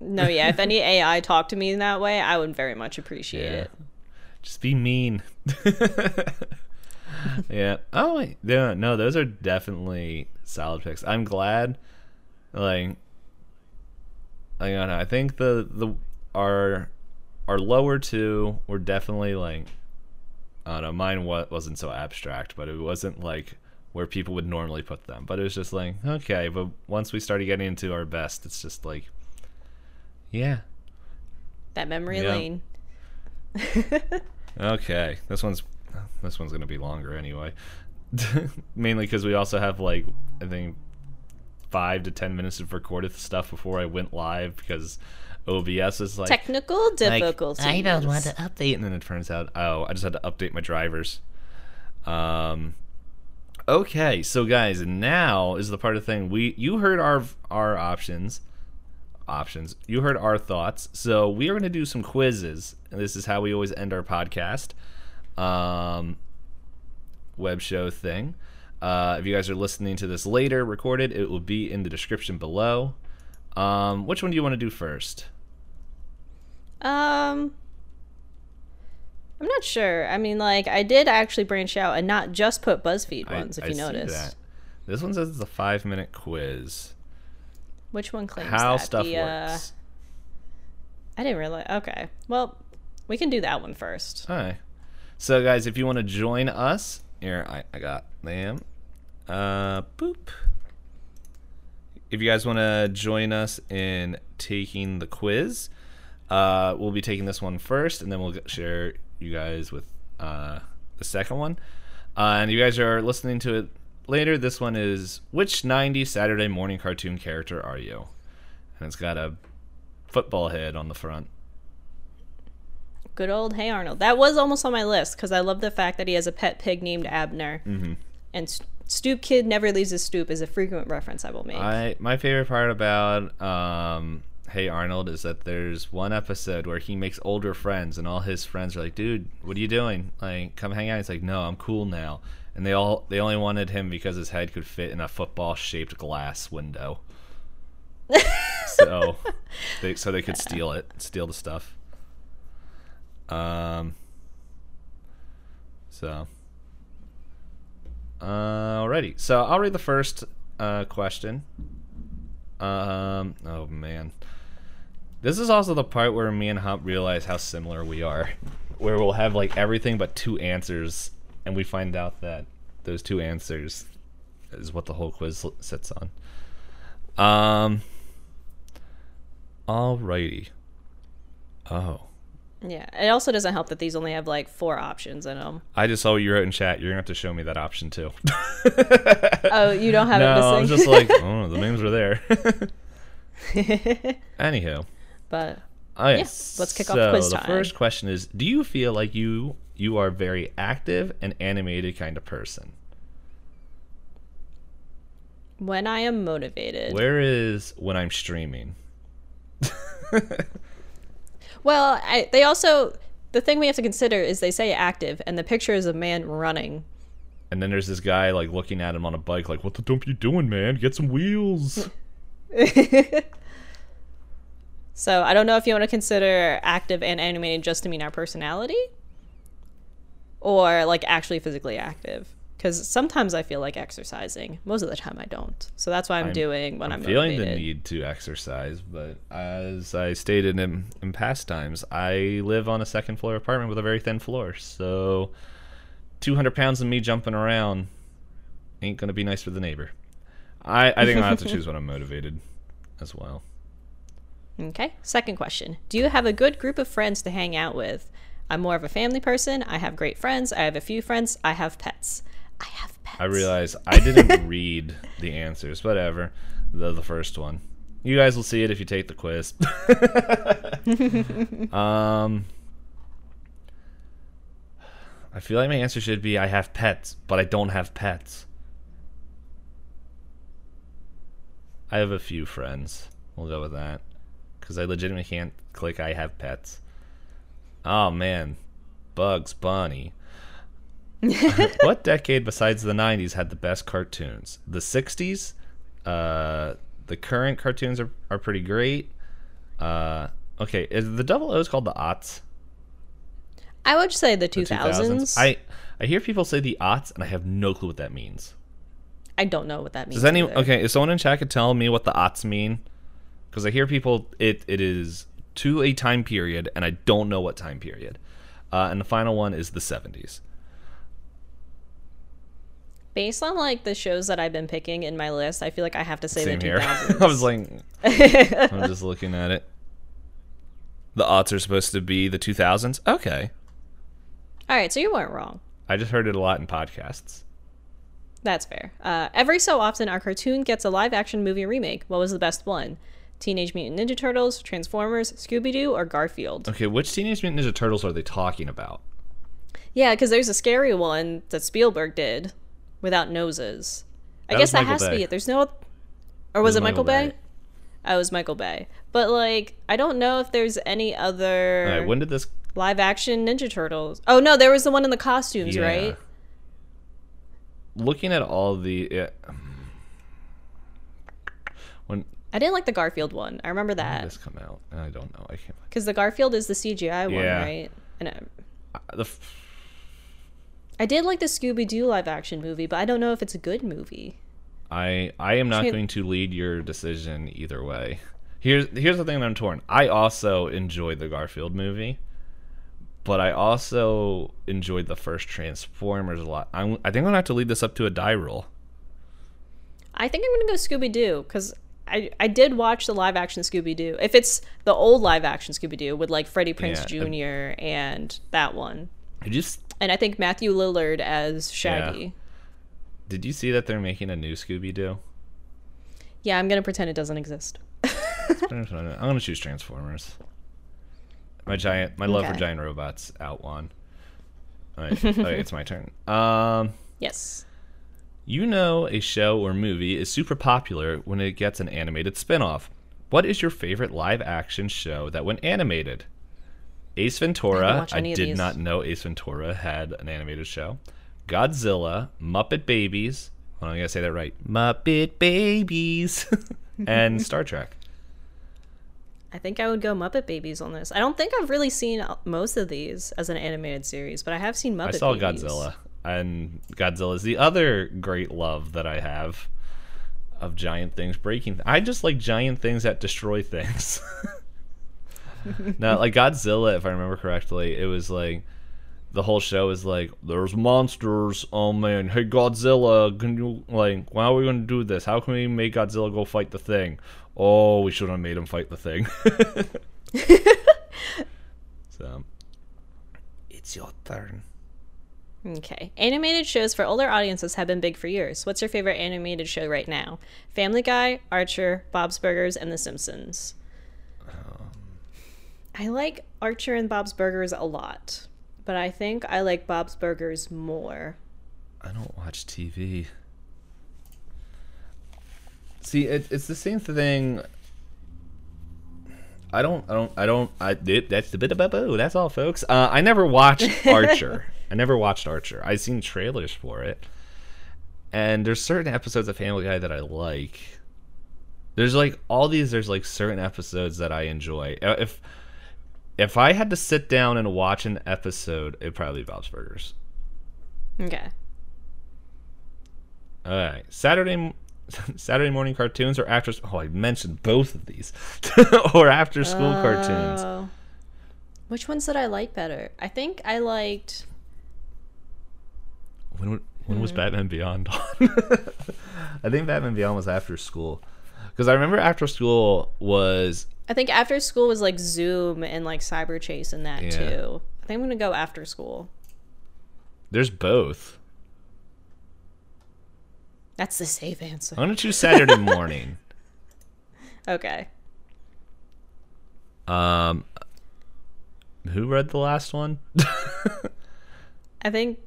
A: No, yeah, if any AI talked to me in that way, I would very much appreciate
B: Yeah.
A: it.
B: just be mean. yeah. Oh wait. Yeah. No, those are definitely solid picks. I'm glad. Like, I don't know. I think the the our our lower two were definitely like. I don't know. Mine wa- wasn't so abstract, but it wasn't like where people would normally put them. But it was just like okay. But once we started getting into our best, it's just like, yeah,
A: That memory
B: Yeah.
A: lane.
B: Okay, this one's this one's gonna be longer anyway. Mainly because we also have like I think five to ten minutes of recorded stuff before I went live because OBS is like,
A: Technical
C: Like,
A: difficulties.
C: I don't want to update.
B: and then it turns out oh I just had to update my drivers. Um. Okay, so guys, now is the part of the thing we you heard our our options options. You heard our thoughts. So we are going to do some quizzes. And this is how we always end our podcast. Um, web show thing. Uh, if you guys are listening to this later, recorded, it will be in the description below. Um, which one do you want to do first?
A: Um, I'm not sure. I mean, like, I did actually branch out and not just put BuzzFeed
B: I-
A: ones, if you notice.
B: This one says it's a five minute quiz.
A: Which one claims
B: How
A: that?
B: stuff
A: The, uh,
B: works.
A: I didn't realize. Okay. Well, we can do that one first.
B: All right. So, guys, if you want to join us, here I, I got them. Uh, boop. If you guys want to join us in taking the quiz, uh, we'll be taking this one first, and then we'll share you guys with uh, the second one. Uh, and you guys are listening to it later. This one is which '90s Saturday morning cartoon character are you? And it's got a football head on the front.
A: Good old Hey Arnold. That was almost on my list because I love the fact that he has a pet pig named Abner. Mm-hmm. And S- Stoop Kid never leaves his stoop is a frequent reference I will make.
B: I my favorite part about um Hey Arnold is that there's one episode where he makes older friends and all his friends are like, "Dude, what are you doing? Like, come hang out." He's like, "No, I'm cool now." And they all they only wanted him because his head could fit in a football-shaped glass window. so they so they could steal it, steal the stuff. Um so Alrighty, so I'll read the first uh, question. Um, oh man, this is also the part where me and Hump realize how similar we are, where we'll have like everything but two answers, and we find out that those two answers is what the whole quiz sits on. Um. Alrighty. Oh,
A: yeah. It also doesn't help that these only have like four options in them.
B: I just saw what you wrote in chat. You're gonna have to show me that option too.
A: Oh, you don't have
B: no,
A: it missing?
B: just like, oh, the names were there. Anywho,
A: but
B: oh yeah,
A: let's kick off
B: so
A: quiz
B: the
A: time.
B: first question is: Do you feel like you you are a very active and animated kind of person?
A: when I am motivated.
B: Where is when I'm streaming?
A: Well, I, they also the thing we have to consider is they say active, and the picture is a man running.
B: And then there's this guy like looking at him on a bike, like, "What the dump you doing, man? Get some wheels."
A: So I don't know if you want to consider active and animated just to mean our personality, or like actually physically active. because sometimes I feel like exercising. Most of the time I don't. So that's what I'm, doing when I'm,
B: I'm feeling
A: motivated.
B: the need to exercise, but as I stated in, in past times, I live on a second floor apartment with a very thin floor. So 200 pounds of me jumping around ain't going to be nice for the neighbor. I, I think I'll have to choose when I'm motivated as well.
A: Okay. Second question: Do you have a good group of friends to hang out with? I'm more of a family person. I have great friends. I have a few friends. I have pets. I have pets.
B: I realize I didn't read the answers. Whatever. The, the first one. You guys will see it if you take the quiz. um, I feel like my answer should be I have pets, but I don't have pets. I have a few friends. We'll go with that. Because I legitimately can't click I have pets. Oh man. Bugs Bunny. what decade besides the 90s had the best cartoons? The 60s? Uh, the current cartoons are, are pretty great. Uh, okay, is the double O's called the aughts?
A: I would say the
B: The
A: 2000s. I,
B: I hear people say the aughts, and I have no clue what that means.
A: I don't know what that means.
B: Does any
A: either.
B: okay? Is someone in chat could tell me what the aughts mean? Because I hear people it it is to a time period, and I don't know what time period. Uh, and the final one is the 70s.
A: Based on like the shows that I've been picking in my list, I feel like I have to say
B: Same
A: the
B: here.
A: 2000s.
B: I was like, I'm just looking at it. The odds are supposed to be the 2000s. Okay,
A: All right, so you weren't wrong.
B: I just heard it a lot in podcasts.
A: That's fair. Uh, every so often, our cartoon gets a live action movie remake. What was the best one? Teenage Mutant Ninja Turtles, Transformers, Scooby Doo, or Garfield?
B: Okay, which Teenage Mutant Ninja Turtles are they talking about?
A: Yeah, because there's a scary one that Spielberg did without noses. I
B: That
A: guess that has to be it. There's no. Or was
B: was
A: it Michael, Bay?
B: Bay.
A: Oh, I was Michael Bay. But like, I don't know if there's any other
B: All right, when did this?
A: live action Ninja Turtles. Oh no, there was the one in the costumes,
B: Yeah.
A: right?
B: Looking at all the yeah. Hmm. When
A: I didn't like the Garfield one. I remember
B: did
A: that
B: this come out? I don't know. I can't.
A: because the Garfield is the CGI one,
B: Yeah.
A: right? And I,
B: The f-
A: I did like the Scooby Doo live action movie, but I don't know if it's a good movie.
B: I I am not
A: Tran-
B: going to lead your decision either way. Here's here's the thing that I'm torn. I also enjoyed the Garfield movie, but I also enjoyed the first Transformers a lot. I'm, I think I'm gonna have to lead this up to a die roll.
A: I think I'm gonna go Scooby Doo because I I did watch the live action Scooby Doo. If it's the old live action Scooby Doo with like Freddie Prinze
B: Yeah,
A: Jr. and that one,
B: Did you
A: and I think Matthew Lillard as Shaggy.
B: did you see that they're making a new Scooby Doo?
A: Yeah, I'm gonna pretend it doesn't exist.
B: I'm gonna choose Transformers. My giant, my love for giant robots out one. All right, okay, it's my turn. Um,
A: Yes.
B: You know a show or movie is super popular when it gets an animated spin-off. What is your favorite live action show that when animated? Ace Ventura.
A: watch
B: I, did not know Ace Ventura had an animated show. Godzilla, Muppet Babies. Hold on, I gotta say that right. Muppet Babies. and Star Trek.
A: I think I would go Muppet Babies on this. I don't think I've really seen most of these as an animated series, but I have seen Muppet Babies.
B: I saw
A: Babies.
B: Godzilla, and Godzilla is the other great love that I have of giant things breaking. Th- I just like giant things that destroy things. now, like Godzilla, if I remember correctly, it was like the whole show is like there's monsters. Oh man, hey Godzilla, can you like Why are we gonna do this? How can we make Godzilla go fight the thing? Oh, we should have made him fight the thing. so, it's your turn.
A: Okay. Animated shows for older audiences have been big for years. What's your favorite animated show right now? Family Guy, Archer, Bob's Burgers, and The Simpsons. I like Archer and Bob's Burgers a lot, but I think I like Bob's Burgers more.
B: I don't watch TV. See, it, it's the same thing. I don't, I don't, I don't. I it, that's the bit about boo. That's all, folks. Uh, I never watched Archer. I never watched Archer. I've seen trailers for it, and there's certain episodes of Family Guy that I like. There's like all these. There's like certain episodes that I enjoy. Uh, If if I had to sit down and watch an episode, it'd probably be Bob's Burgers.
A: Okay.
B: All right. Saturday Saturday morning cartoons or after Oh, I mentioned both of these. or after school cartoons.
A: Oh. Which ones did I like better? I think I liked.
B: When w- when
A: Hmm.
B: was Batman Beyond on? I think Batman Beyond was after school. Cuz I remember after school was
A: I think after school was like Zoom and like Cyberchase and that
B: Yeah.
A: too. I think I'm gonna go after school.
B: there's both.
A: That's the safe answer.
B: I'm going to choose Saturday morning.
A: Okay.
B: Um who read the last one?
A: I think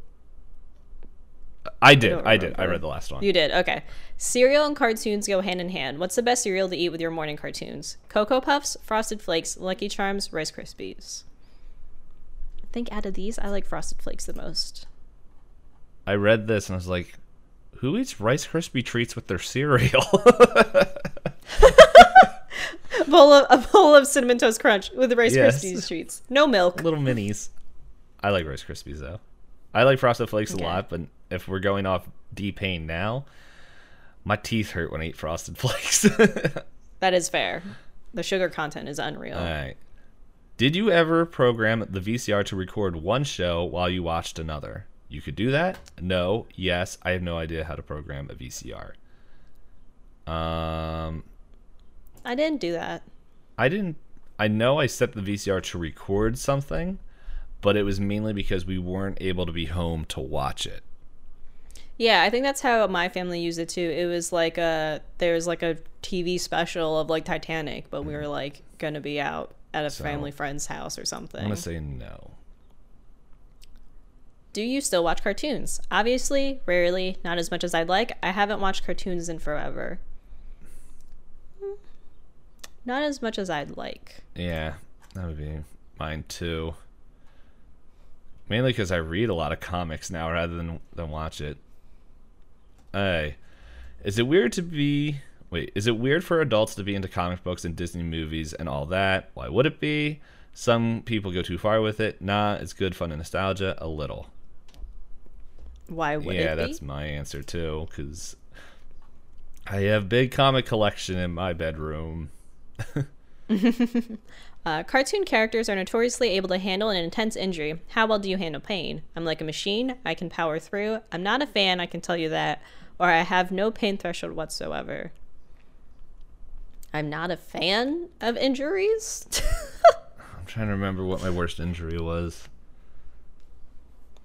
B: I did.
A: don't
B: I, did. I read the last one.
A: you did. Okay. Cereal and cartoons go hand in hand. What's the best cereal to eat with your morning cartoons? Cocoa Puffs, Frosted Flakes, Lucky Charms, Rice Krispies. I think out of these, I like Frosted Flakes the most.
B: I read this and I was like, who eats Rice Krispie treats with their cereal?
A: A bowl of, a bowl of cinnamon toast crunch with the Rice
B: Yes.
A: Krispies treats. No milk.
B: Little minis. I like Rice Krispies though. I like Frosted Flakes
A: Okay.
B: a lot, but if we're going off D pain now, my teeth hurt when I eat Frosted Flakes.
A: That is fair. The sugar content is unreal.
B: All right. Did you ever program the VCR to record one show while you watched another? You could do that? No. Yes. I have no idea how to program a VCR. Um,
A: I didn't do that.
B: I didn't. I know I set the VCR to record something, but it was mainly because we weren't able to be home to watch it.
A: Yeah, I think that's how my family used it too. It was like a there was like a TV special of like Titanic, but we were like gonna be out at a
B: So-
A: family friend's house or something.
B: I'm gonna say no.
A: Do you still watch cartoons? Obviously, rarely, not as much as I'd like. I haven't watched cartoons in forever. Hmm. Not as much as I'd like.
B: Yeah, that would be mine too. Mainly because I read a lot of comics now rather than than watch it. Hey, is it weird to be? Wait, is it weird for adults to be into comic books and Disney movies and all that? Why would it be? Some people go too far with it. Nah, it's good fun and nostalgia. A little.
A: Why would
B: yeah,
A: it be?
B: that's my answer too. Because I have big comic collection in my bedroom.
A: Uh, cartoon characters are notoriously able to handle an intense injury. How well do you handle pain? I'm like a machine. I can power through. I'm not a fan, I can tell you that. Or I have no pain threshold whatsoever. I'm not a fan of injuries.
B: I'm trying to remember what my worst injury was.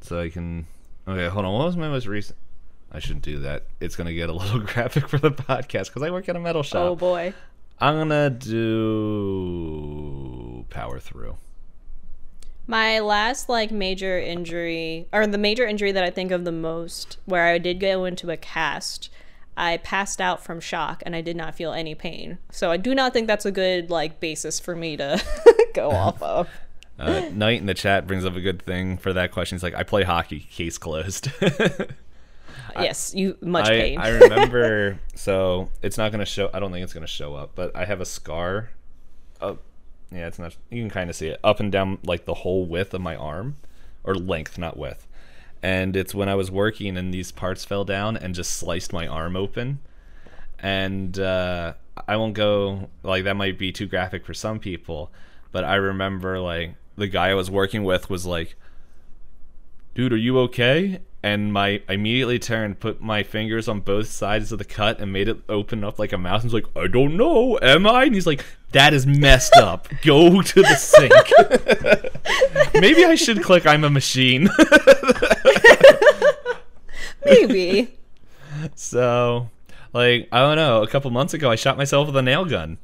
B: So I can. Okay, hold on. What was my most recent? I shouldn't do that. It's gonna get a little graphic for the podcast because I work at a metal shop.
A: oh boy.
B: I'm gonna do power through.
A: My last like major injury, or the major injury that I think of the most, where I did go into a cast, I passed out from shock and I did not feel any pain. So I do not think that's a good like basis for me to go off of.
B: Uh, Knight in the chat brings up a good thing for that question. He's like, "I play hockey. Case closed."
A: yes, you much
B: I,
A: pain.
B: I remember. so it's not gonna show. I don't think it's gonna show up, but I have a scar. Up, yeah, it's not. You can kind of see it up and down like the whole width of my arm, or length, not width. And it's when I was working and these parts fell down and just sliced my arm open. And uh, I won't go like that. Might be too graphic for some people, but I remember like the guy I was working with was like, dude, are you okay? And my I immediately turned, put my fingers on both sides of the cut, and made it open up like a mouth. And was like, I don't know, am I? And he's like, that is messed up. Go to the sink. Maybe I should click I'm a machine.
A: Maybe.
B: so, like, I don't know. A couple months ago, I shot myself with a nail gun.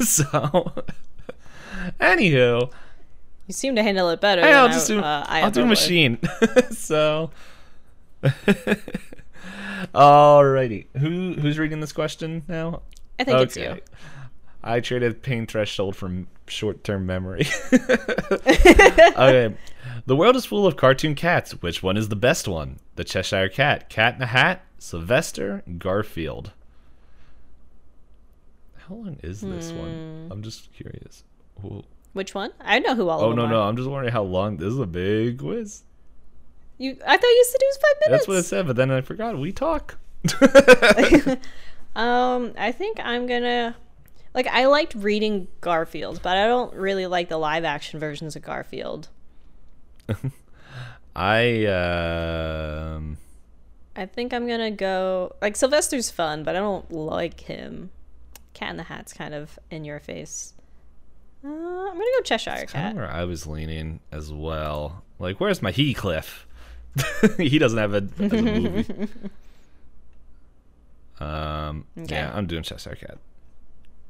B: so, anywho,
A: You seem to handle it better.
B: Hey,
A: than
B: I'll
A: I-
B: just do.
A: uh, I
B: I'll do
A: would.
B: machine. so, alrighty. Who who's reading this question now?
A: I think it's you.
B: I traded pain threshold from short-term memory. okay. The world is full of cartoon cats. Which one is the best one? The Cheshire Cat, Cat in a Hat, Sylvester, Garfield. How long is this
A: Hmm.
B: one? I'm just curious. Whoa.
A: Which one? I know who all
B: Oh
A: of
B: no
A: them
B: no!
A: are.
B: I'm just wondering how long. This is a big quiz.
A: You, I thought you said it was five minutes.
B: That's what it said, but then I forgot. We talk.
A: Um, I think I'm gonna like I liked reading Garfield, but I don't really like the live action versions of Garfield.
B: I um
A: I think I'm gonna go like Sylvester's fun, but I don't like him. Cat in the Hat's kind of in your face. Uh, I'm gonna go Cheshire Cat.
B: where I was leaning as well. Like, where's my Heathcliff? he doesn't have a, a movie. um,
A: Okay.
B: yeah, I'm doing Cheshire Cat.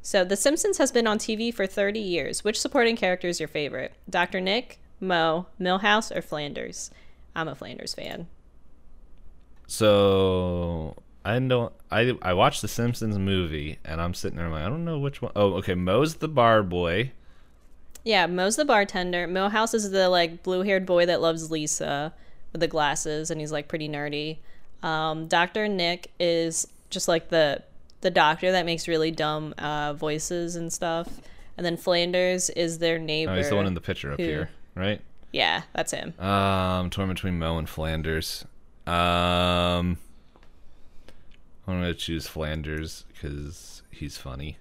A: So, The Simpsons has been on TV for 30 years. Which supporting character is your favorite? Dr. Nick, Moe, Milhouse, or Flanders? I'm a Flanders fan.
B: So I don't. I I watched the Simpsons movie, and I'm sitting there. I'm like, I don't know which one. Oh, okay. Moe's the bar boy.
A: Yeah, Moe's the bartender. Milhouse is the like blue-haired boy that loves Lisa with the glasses, and he's like pretty nerdy. Um, Doctor Nick is just like the the doctor that makes really dumb uh, voices and stuff. And then Flanders is their neighbor.
B: Oh, he's the one in the picture up
A: who-
B: here, right?
A: Yeah, that's him.
B: Um, torn between Moe and Flanders. Um, I'm gonna choose Flanders because he's funny.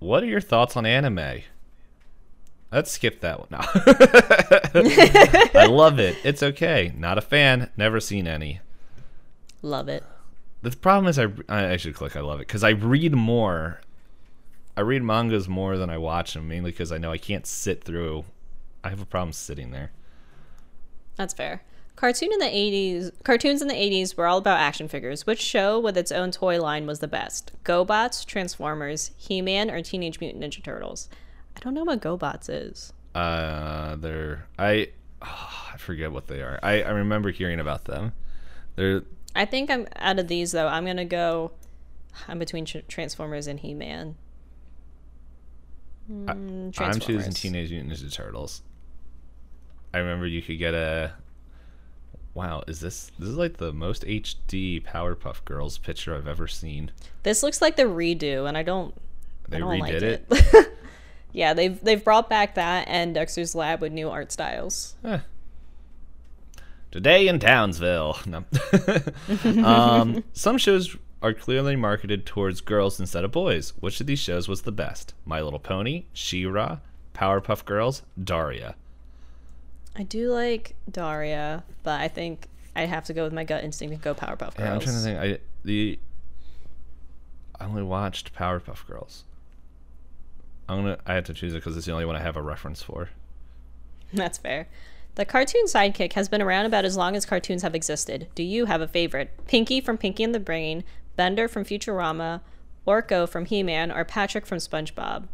B: What are your thoughts on anime? Let's skip that one now. I love it. It's okay. Not a fan. Never seen any.
A: Love it.
B: The problem is, I I should click. I love it because I read more. I read mangas more than I watch them, mainly because I know I can't sit through. I have a problem sitting there.
A: That's fair. Cartoon in the 80s, cartoons in the 80s were all about action figures. Which show with its own toy line was the best? GoBots, Transformers, He-Man, or Teenage Mutant Ninja Turtles? I don't know what GoBots is.
B: Uh, they're I oh, I forget what they are. I I remember hearing about them. They're
A: I think I'm out of these though. I'm gonna go. I'm between tr- Transformers and He-Man. Mm,
B: I'm choosing Teenage Mutant Ninja Turtles. I remember you could get a. Wow, is this this is like the most HD Powerpuff Girls picture I've ever seen?
A: This looks like the redo, and I don't.
B: They
A: I don't like
B: redid
A: it.
B: it.
A: yeah, they've they've brought back that and Dexter's Lab with new art styles.
B: Today in Townsville. No. um, some shows are clearly marketed towards girls instead of boys. Which of these shows was the best? My Little Pony, She-Ra, Powerpuff Girls, Daria.
A: I do like Daria, but I think I have to go with my gut instinct and go Powerpuff Girls.
B: Yeah, I'm trying to think. I the I only watched Powerpuff Girls. I'm gonna. I had to choose it because it's the only one I have a reference for.
A: That's fair. The cartoon sidekick has been around about as long as cartoons have existed. Do you have a favorite? Pinky from Pinky and the Brain, Bender from Futurama, Orko from He-Man, or Patrick from SpongeBob?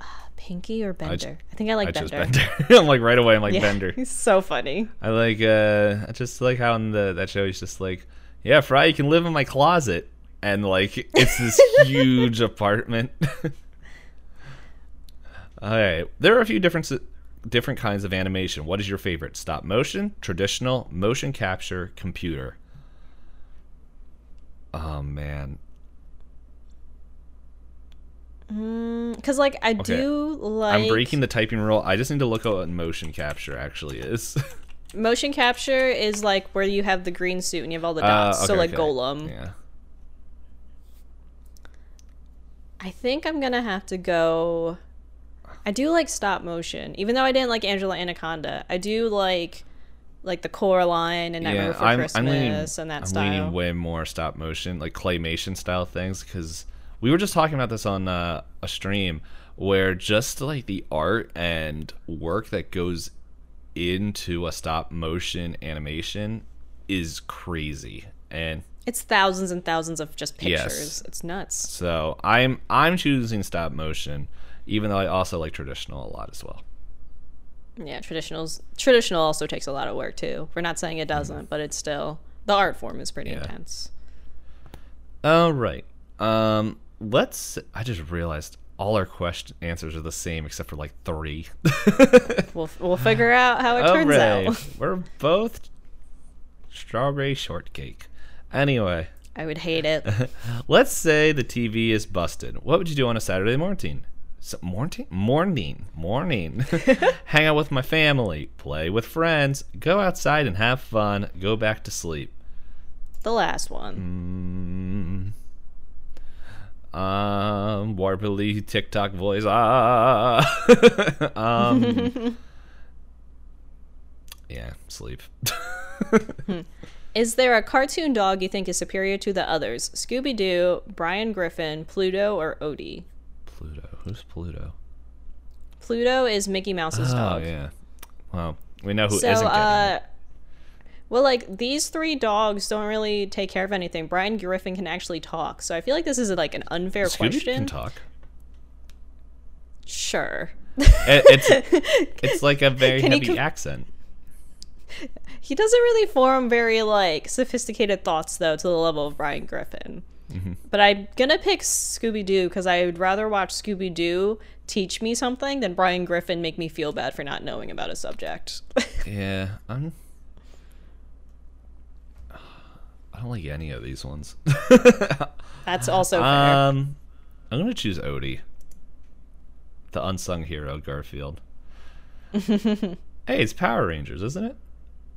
A: Ah, Pinky or Bender? I, think I like
B: I
A: Bender.
B: chose Bender. I'm like right away. I'm like
A: Yeah,
B: Bender.
A: He's so funny.
B: I like. uh I just like how in the that show he's just like, yeah, Fry, you can live in my closet, and like it's this huge apartment. All right, there are a few different different kinds of animation. What is your favorite? Stop motion, traditional, motion capture, computer. Oh man,
A: Because, like, I do like.
B: I'm breaking the typing rule. I just need to look at what motion capture actually is.
A: Motion capture is like where you have the green suit and you have all the
B: Uh,
A: dots. so, like,
B: okay.
A: Gollum.
B: Yeah.
A: I think I'm gonna have to go. I do like stop motion, even though I didn't like Angela Anaconda. I do like like the Coraline and Nightmare
B: yeah,
A: Before
B: I'm,
A: Christmas
B: I'm leaning,
A: and that
B: I'm
A: style.
B: leaning way more stop motion, like claymation style things, because we were just talking about this on uh, a stream where just like the art and work that goes into a stop motion animation is crazy, and
A: It's thousands and thousands of just
B: Yes.
A: pictures. It's nuts.
B: so I'm I'm choosing stop motion, even though I also like traditional a lot as well.
A: Yeah, traditionals. Traditional also takes a lot of work too. We're not saying it
B: Mm-hmm.
A: doesn't, but it's still the art form is pretty
B: Yeah.
A: intense.
B: All right. Um, let's. I just realized all our question answers are the same except for like three.
A: We'll we'll figure out how it
B: All
A: turns
B: right.
A: out.
B: We're both strawberry shortcake. Anyway,
A: I would hate it.
B: let's say the TV is busted. What would you do on a Saturday morning? So, morning, morning, morning. Hang out with my family, play with friends, go outside and have fun, go back to sleep.
A: the last one.
B: Mm. Um, warbly TikTok voice. Ah. um. yeah, sleep.
A: Is there a cartoon dog you think is superior to the others? Scooby Doo, Brian Griffin, Pluto, or Odie?
B: Pluto. Who's Pluto?
A: Pluto is Mickey Mouse's
B: Oh
A: dog.
B: Oh yeah. Well, we know who
A: so,
B: not
A: uh,
B: it.
A: well, like these three dogs don't really take care of anything. Brian Griffin can actually talk, so I feel like this is like an unfair
B: Scooby
A: question.
B: can talk.
A: Sure.
B: It, it's it's like a very
A: Can he
B: heavy
A: com-
B: accent.
A: He doesn't really form very like sophisticated thoughts though to the level of Brian Griffin.
B: Mm-hmm.
A: But I'm gonna pick Scooby Doo because I would rather watch Scooby Doo teach me something than Brian Griffin make me feel bad for not knowing about a subject.
B: Yeah, I'm. I don't like any of these ones.
A: That's also fair.
B: um, I'm gonna choose Odie, the unsung hero Garfield. hey, it's Power Rangers, isn't it?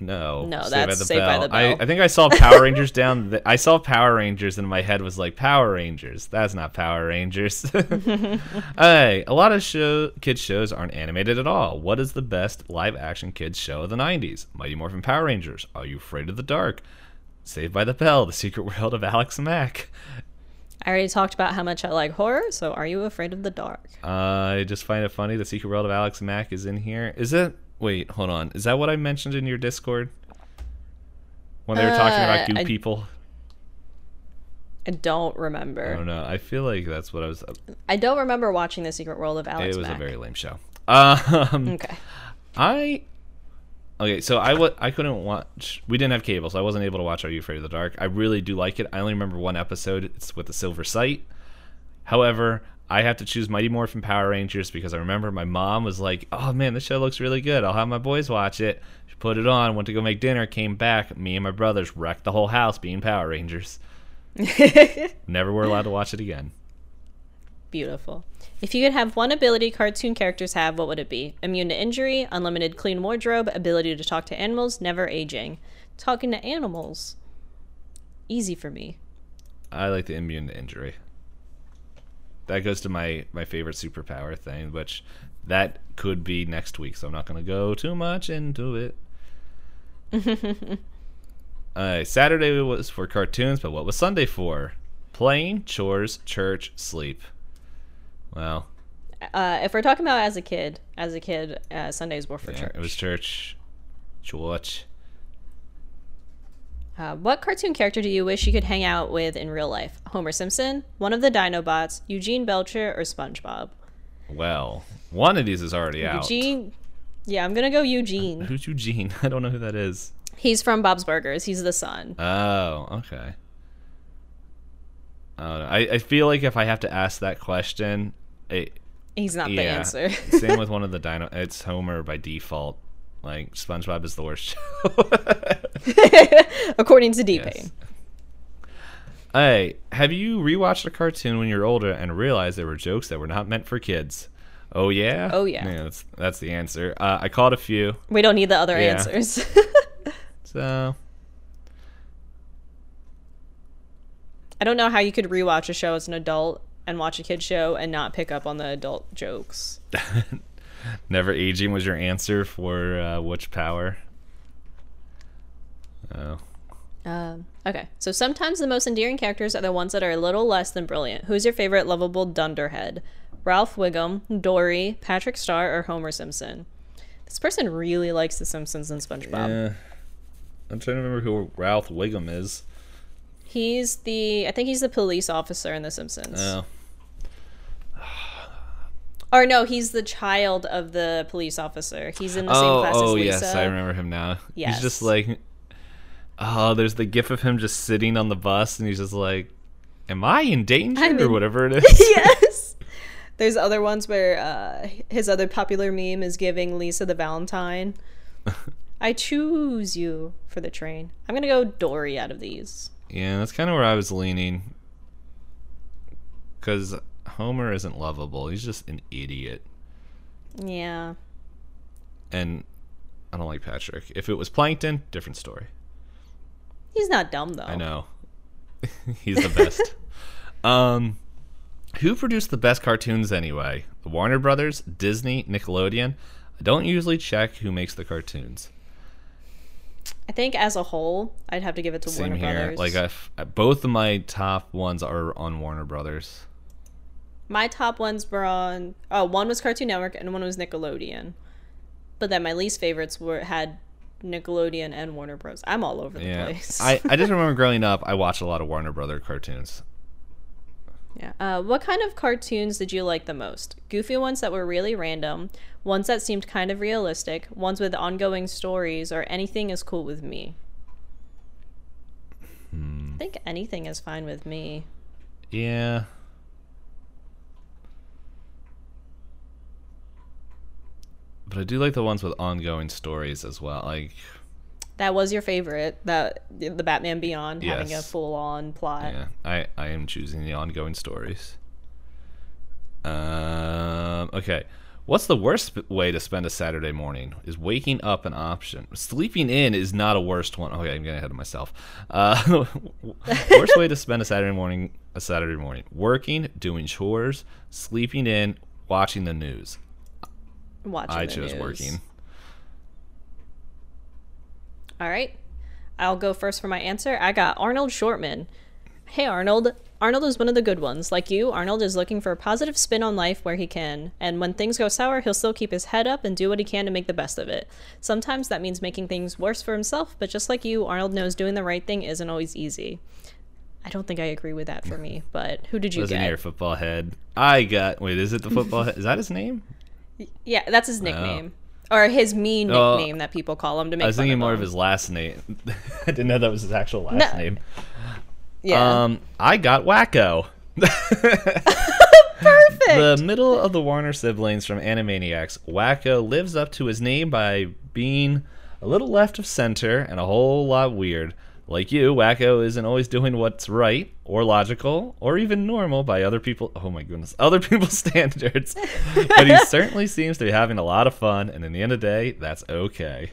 B: No,
A: No,
B: Saved
A: that's Saved by the Bell.
B: I, I think I saw Power Rangers down. The, I saw Power Rangers, and my head was like Power Rangers. That's not Power Rangers. hey, a lot of show kids shows aren't animated at all. What is the best live action kids show of the '90s? Mighty Morphin Power Rangers. Are you afraid of the dark? Saved by the Bell. The Secret World of Alex Mack.
A: I already talked about how much I like horror, so are you afraid of the dark?
B: I just find it funny. The Secret World of Alex Mack is in here. Is it? Wait, hold on. Is that what I mentioned in your Discord? When they were talking
A: Uh,
B: about you
A: I-
B: people?
A: I don't remember.
B: I
A: remember.
B: don't know. I feel like that's what I was.
A: I don't remember watching The Secret World of Alex
B: it was
A: Mack.
B: a very lame show. Um,
A: Okay.
B: I. Okay, so I wa- I couldn't watch. We didn't have cable, so I wasn't able to watch Are You Afraid of the Dark. I really do like it. I only remember one episode. It's with the Silver Sight. However, I have to choose Mighty Morphin Power Rangers because I remember my mom was like, "Oh man, this show looks really good. I'll have my boys watch it." She put it on, went to go make dinner, came back. Me and my brothers wrecked the whole house being Power Rangers. Never were allowed to watch it again.
A: Beautiful. If you could have one ability cartoon characters have, what would it be? Immune to injury, unlimited clean wardrobe, ability to talk to animals, never aging. Talking to animals. Easy for me.
B: I like the immune to injury. That goes to my my favorite superpower thing, which that could be next week, so I'm not going to go too much into it. uh, Saturday was for cartoons, but what was Sunday for? Playing, chores, church, sleep. Well,
A: Uh, if we're talking about as a kid, as a kid, uh, Sundays were for
B: yeah,
A: church.
B: it was church, church.
A: Uh, what cartoon character do you wish you could hang out with in real life? Homer Simpson, one of the Dinobots, Eugene Belcher, or SpongeBob?
B: Well, one of these is already out.
A: Eugene. Yeah, I'm gonna go Eugene.
B: Who's Eugene? I don't know who that is.
A: He's from Bob's Burgers. He's the son.
B: Oh, okay. I. I, I feel like if I have to ask that question, it,
A: He's not the answer.
B: same with one of the dino. It's Homer by default. Like SpongeBob is the worst show.
A: According to D
B: Yes.
A: Pain.
B: hey, have you rewatched a cartoon when you're older and realized there were jokes that were not meant for kids? Oh yeah.
A: Oh, yeah.
B: that's that's the answer. Uh, I caught a few.
A: We don't need the other
B: Yeah.
A: answers.
B: So
A: I don't know how you could rewatch a show as an adult and watch a kid show and not pick up on the adult jokes.
B: never aging was your answer for uh, which power? Oh.
A: Um, okay, so sometimes the most endearing characters are the ones that are a little less than brilliant. Who's your favorite lovable dunderhead? Ralph Wiggum, Dory, Patrick Star, or Homer Simpson? This person really likes The Simpsons and SpongeBob.
B: Yeah. I'm trying to remember who Ralph Wiggum is.
A: He's the, I think he's the police officer in The Simpsons.
B: Oh.
A: Or no, he's the child of the police officer. He's in the same
B: Oh,
A: class
B: oh
A: as Lisa.
B: Oh yes, I remember him now. He's just like, oh, there's the gif of him just sitting on the bus, and he's just like, "Am I in danger?"
A: I'm
B: or whatever it is.
A: yes. There's other ones where uh, his other popular meme is giving Lisa the Valentine. I choose you for the train. I'm gonna go Dory out of these.
B: yeah, that's kind of where I was leaning. Because Homer isn't lovable; he's just an idiot,
A: Yeah.
B: and I don't like Patrick. If it was Plankton, different story.
A: He's not dumb though.
B: I know. He's the best. um, who produced the best cartoons anyway? The Warner Brothers, Disney, Nickelodeon. I don't usually check who makes the cartoons.
A: I think as a whole, I'd have to give it to
B: Same
A: Warner
B: here.
A: Brothers.
B: Like I've, both of my top ones are on Warner Brothers.
A: My top ones were on. Oh, one was Cartoon Network and one was Nickelodeon. But then my least favorites were had Nickelodeon and Warner Bros. I'm all over the
B: Yeah,
A: place.
B: I I just remember growing up. I watched a lot of Warner Brother cartoons.
A: Yeah. Uh, what kind of cartoons did you like the most? Goofy ones that were really random, ones that seemed kind of realistic, ones with ongoing stories, or anything is cool with me. I think anything is fine with me.
B: Yeah. But I do like the ones with ongoing stories as well. Like,
A: That was your favorite, that the Batman Beyond having a full on plot.
B: yeah, I, I am choosing the ongoing stories. Um, okay. What's the worst way to spend a Saturday morning? Is waking up an option? Sleeping in is not a worst one. Okay, I'm getting ahead of myself. Uh, worst way to spend a Saturday morning? A Saturday morning: working, doing chores, sleeping in, watching the news.
A: Watching
B: I chose
A: news.
B: working.
A: All right. I'll go first for my answer. I got Arnold Shortman. Hey, Arnold. Arnold is one of the good ones. Like you, Arnold is looking for a positive spin on life where he can. And when things go sour, he'll still keep his head up and do what he can to make the best of it. Sometimes that means making things worse for himself, but just like you, Arnold knows doing the right thing isn't always easy. I don't think I agree with that for me, but who did you
B: Wasn't
A: get?
B: your football head? I got. Wait, is it the football head? Is that his name?
A: Yeah, that's his nickname. Or his mean
B: Oh.
A: nickname that people call him to make
B: I was thinking more
A: him.
B: of his last name. I didn't know that was his actual last
A: No.
B: name.
A: Yeah.
B: Um, I got Wakko.
A: Perfect.
B: The middle of the Warner siblings from Animaniacs, Wakko lives up to his name by being a little left of center and a whole lot weird. Like you, Wakko isn't always doing what's right or logical or even normal by other people. Oh my goodness, other people's standards. but he certainly seems to be having a lot of fun, and in the end of the day, that's okay.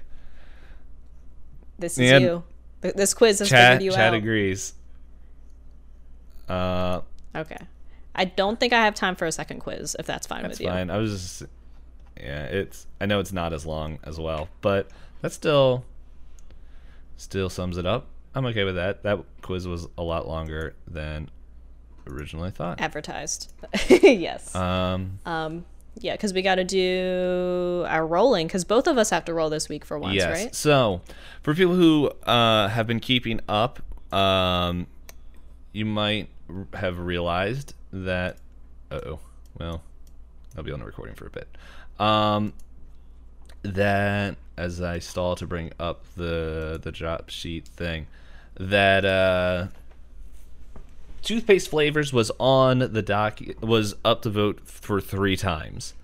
A: This is
B: And-
A: you. This quiz has
B: Chat,
A: you
B: chat
A: out.
B: agrees. Uh,
A: Okay. I don't think I have time for a second quiz, if that's fine
B: That's
A: with you.
B: fine. I was just, yeah, it's. I know it's not as long as well, but that still, still sums it up. I'm okay with that. That quiz was a lot longer than originally thought.
A: Advertised. yes.
B: Um,
A: um. Yeah, because we got to do our rolling, because both of us have to roll this week for once,
B: yes.
A: right?
B: So, for people who uh, have been keeping up, um, you might r- have realized that. Uh oh, well, I'll be on the recording for a bit. Um, that as I stall to bring up the the drop sheet thing, that uh, toothpaste flavors was on the doc was up to vote for three times.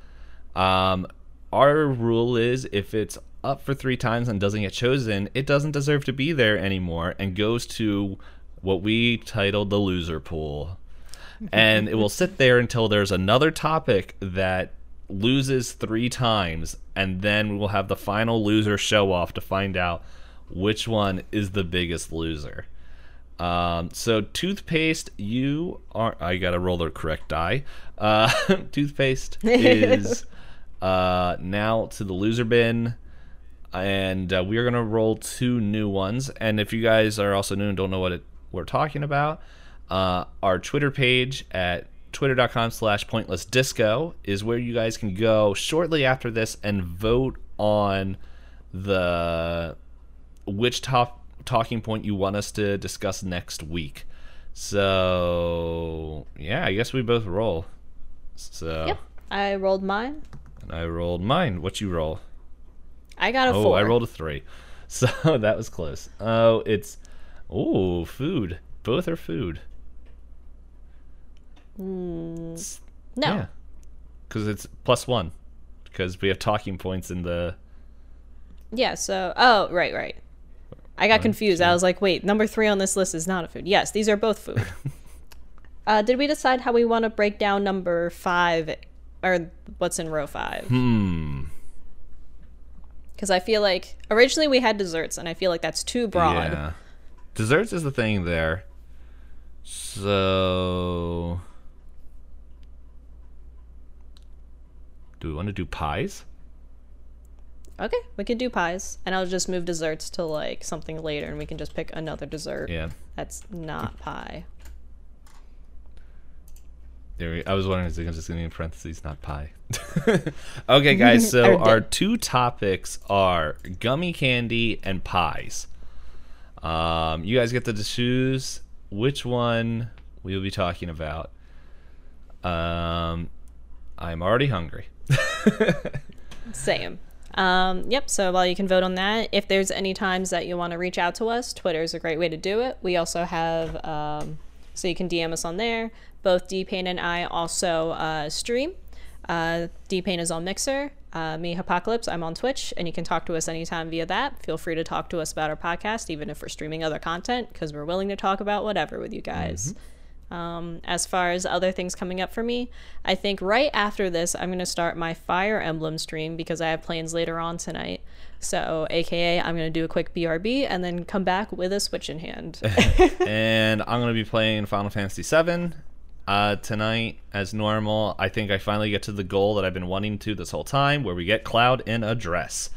B: Um, our rule is if it's up for three times and doesn't get chosen, it doesn't deserve to be there anymore and goes to what we titled the loser pool. and it will sit there until there's another topic that loses three times, and then we will have the final loser show off to find out which one is the biggest loser. Um, so toothpaste, you are. I gotta roll the correct die. Uh, toothpaste is uh, now to the loser bin, and uh, we are gonna roll two new ones. And if you guys are also new and don't know what it, we're talking about, uh, our Twitter page at twitter.com slash pointless disco is where you guys can go shortly after this and vote on the which top talking point you want us to discuss next week. So yeah, I guess we both roll. So
A: Yep. I rolled mine.
B: and I rolled mine. What you roll?
A: I got a
B: Oh,
A: four.
B: I rolled a three. So that was close. Oh, it's oh food. Both are food. Hmm.
A: No.
B: Yeah, because it's plus one. Because we have talking points in the.
A: Yeah, so oh right, right. I got confused. I was like, wait, number three on this list is not a food. Yes, these are both food. uh, did we decide how we want to break down number five or what's in row five?
B: Hmm.
A: Because I feel like originally we had desserts, and I feel like that's too broad.
B: Yeah. desserts is the thing there. So, do we want to do pies?
A: Okay, we could do pies, and I'll just move desserts to like something later, and we can just pick another dessert.
B: Yeah.
A: That's not pie.
B: There we, I was wondering if it just going to be in parentheses, not pie. okay, guys. So our two topics are gummy candy and pies. Um, you guys get to choose which one we'll be talking about. Um, I'm already hungry.
A: Same. Um, yep, so while you can vote on that, if there's any times that you want to reach out to us, Twitter is a great way to do it. We also have, um, so you can DM us on there. Both D-Pain and I also uh, stream. Uh, D-Pain is on Mixer. Uh, me, Apocalypse, I'm on Twitch, and you can talk to us anytime via that. Feel free to talk to us about our podcast, even if we're streaming other content, because we're willing to talk about whatever with you guys. Um, as far as other things coming up for me, I think right after this, I'm going to start my Fire Emblem stream because I have plans later on tonight. So, aka, I'm going to do a quick BRB and then come back with a Switch in hand.
B: and I'm gonna be playing Final Fantasy VII uh, tonight as normal. I think I finally get to the goal that I've been wanting to this whole time, where we get Cloud in a dress.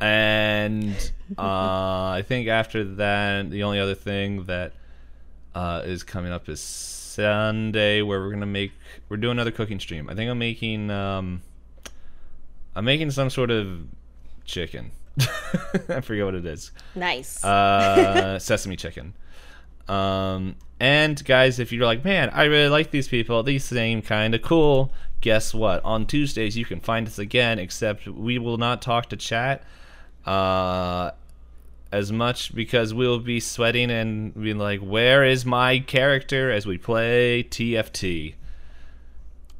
B: And uh, I think after that, the only other thing that uh, is coming up is Sunday, where we're gonna make we're doing another cooking stream. I think I'm making um, I'm making some sort of chicken. I forget what it is
A: nice.
B: uh, sesame chicken. Um, and guys, if you're like, man, I really like these people, these seem kind of cool. Guess what? On Tuesdays, you can find us again. Except we will not talk to chat uh, as much because we'll be sweating and being like, "Where is my character?" as we play TFT.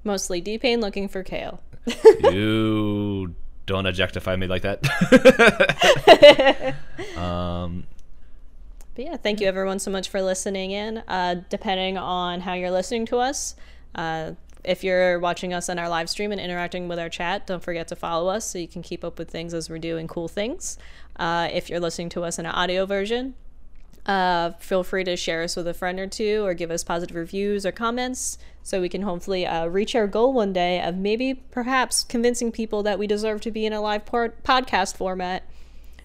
A: Mostly D Pain looking for Kayle.
B: you don't objectify me like that. um,
A: But yeah, thank you everyone so much for listening in. Uh, depending on how you're listening to us, uh, if you're watching us on our live stream and interacting with our chat, don't forget to follow us so you can keep up with things as we're doing cool things. Uh, if you're listening to us in an audio version, uh, feel free to share us with a friend or two or give us positive reviews or comments so we can hopefully uh, reach our goal one day of maybe perhaps convincing people that we deserve to be in a live por- podcast format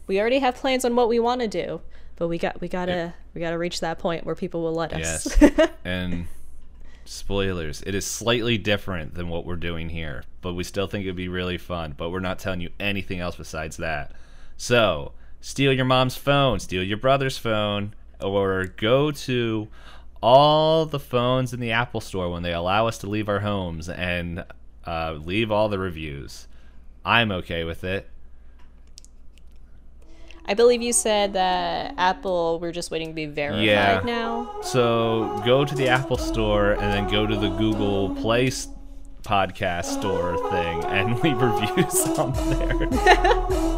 A: we already have plans on what we want to do but we got we gotta we gotta reach that point where people will let us
B: Yes. and spoilers, it is slightly different than what we're doing here, but we still think it'd be really fun. But we're not telling you anything else besides that. So, steal your mom's phone, steal your brother's phone, or go to all the phones in the Apple Store when they allow us to leave our homes and uh, leave all the reviews. I'm okay with it.
A: i believe you said that apple we're just waiting to be verified
B: Yeah.
A: now
B: So go to the Apple Store and then go to the Google Play podcast store thing and leave reviews on there.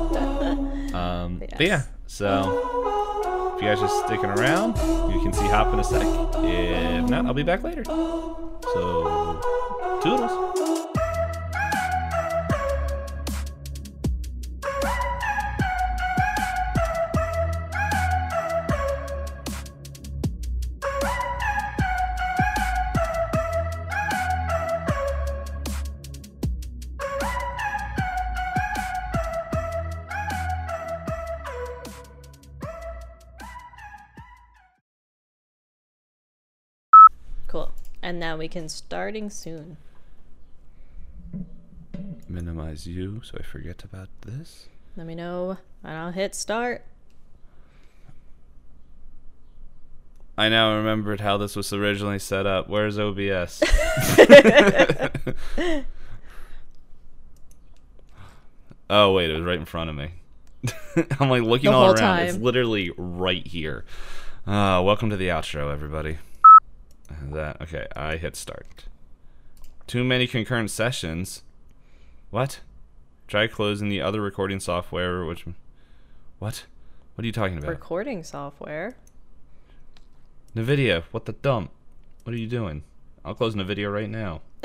B: um, But yeah, so if you guys are sticking around, you can see Hop in a sec. If not, I'll be back later. So, toodles.
A: And now we can starting soon
B: Minimize you so I forget about this.
A: let me know and i'll hit start
B: I now remembered how this was originally set up. Where's OBS? oh wait, it was right in front of me. I'm like looking all around. It's literally right here. Uh, welcome to the outro, everybody. That okay? I hit start. Too many concurrent sessions. What? Try closing the other recording software. Which? What? What are you talking about?
A: recording software
B: Nvidia, what the dump? What are you doing? I'll close Nvidia right now.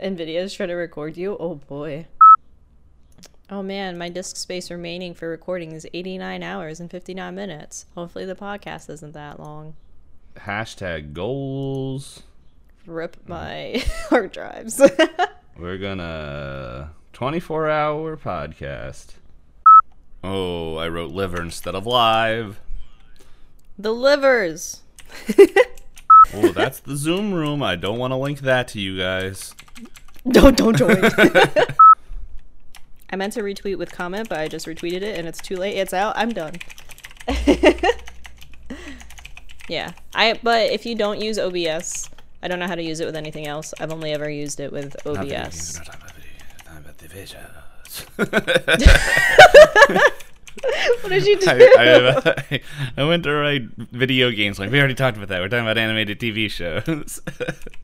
A: nvidia is trying to record you oh boy Oh man, my disk space remaining for recording is 89 hours and 59 minutes. Hopefully the podcast isn't that long.
B: Hashtag goals.
A: Rip mm. my hard drives.
B: We're gonna 24 hour podcast. Oh, I wrote liver instead of live.
A: the livers.
B: Oh, that's the Zoom room. I don't want to link that to you guys.
A: Don't don't join. I meant to retweet with comment, but I just retweeted it and it's too late. It's out. I'm done. Yeah. I but if you don't use OBS, I don't know how to use it with anything else. I've only ever used it with OBS. What did you do?
B: I, I, I went to write video games. Like we already talked about that. We're talking about animated TV shows.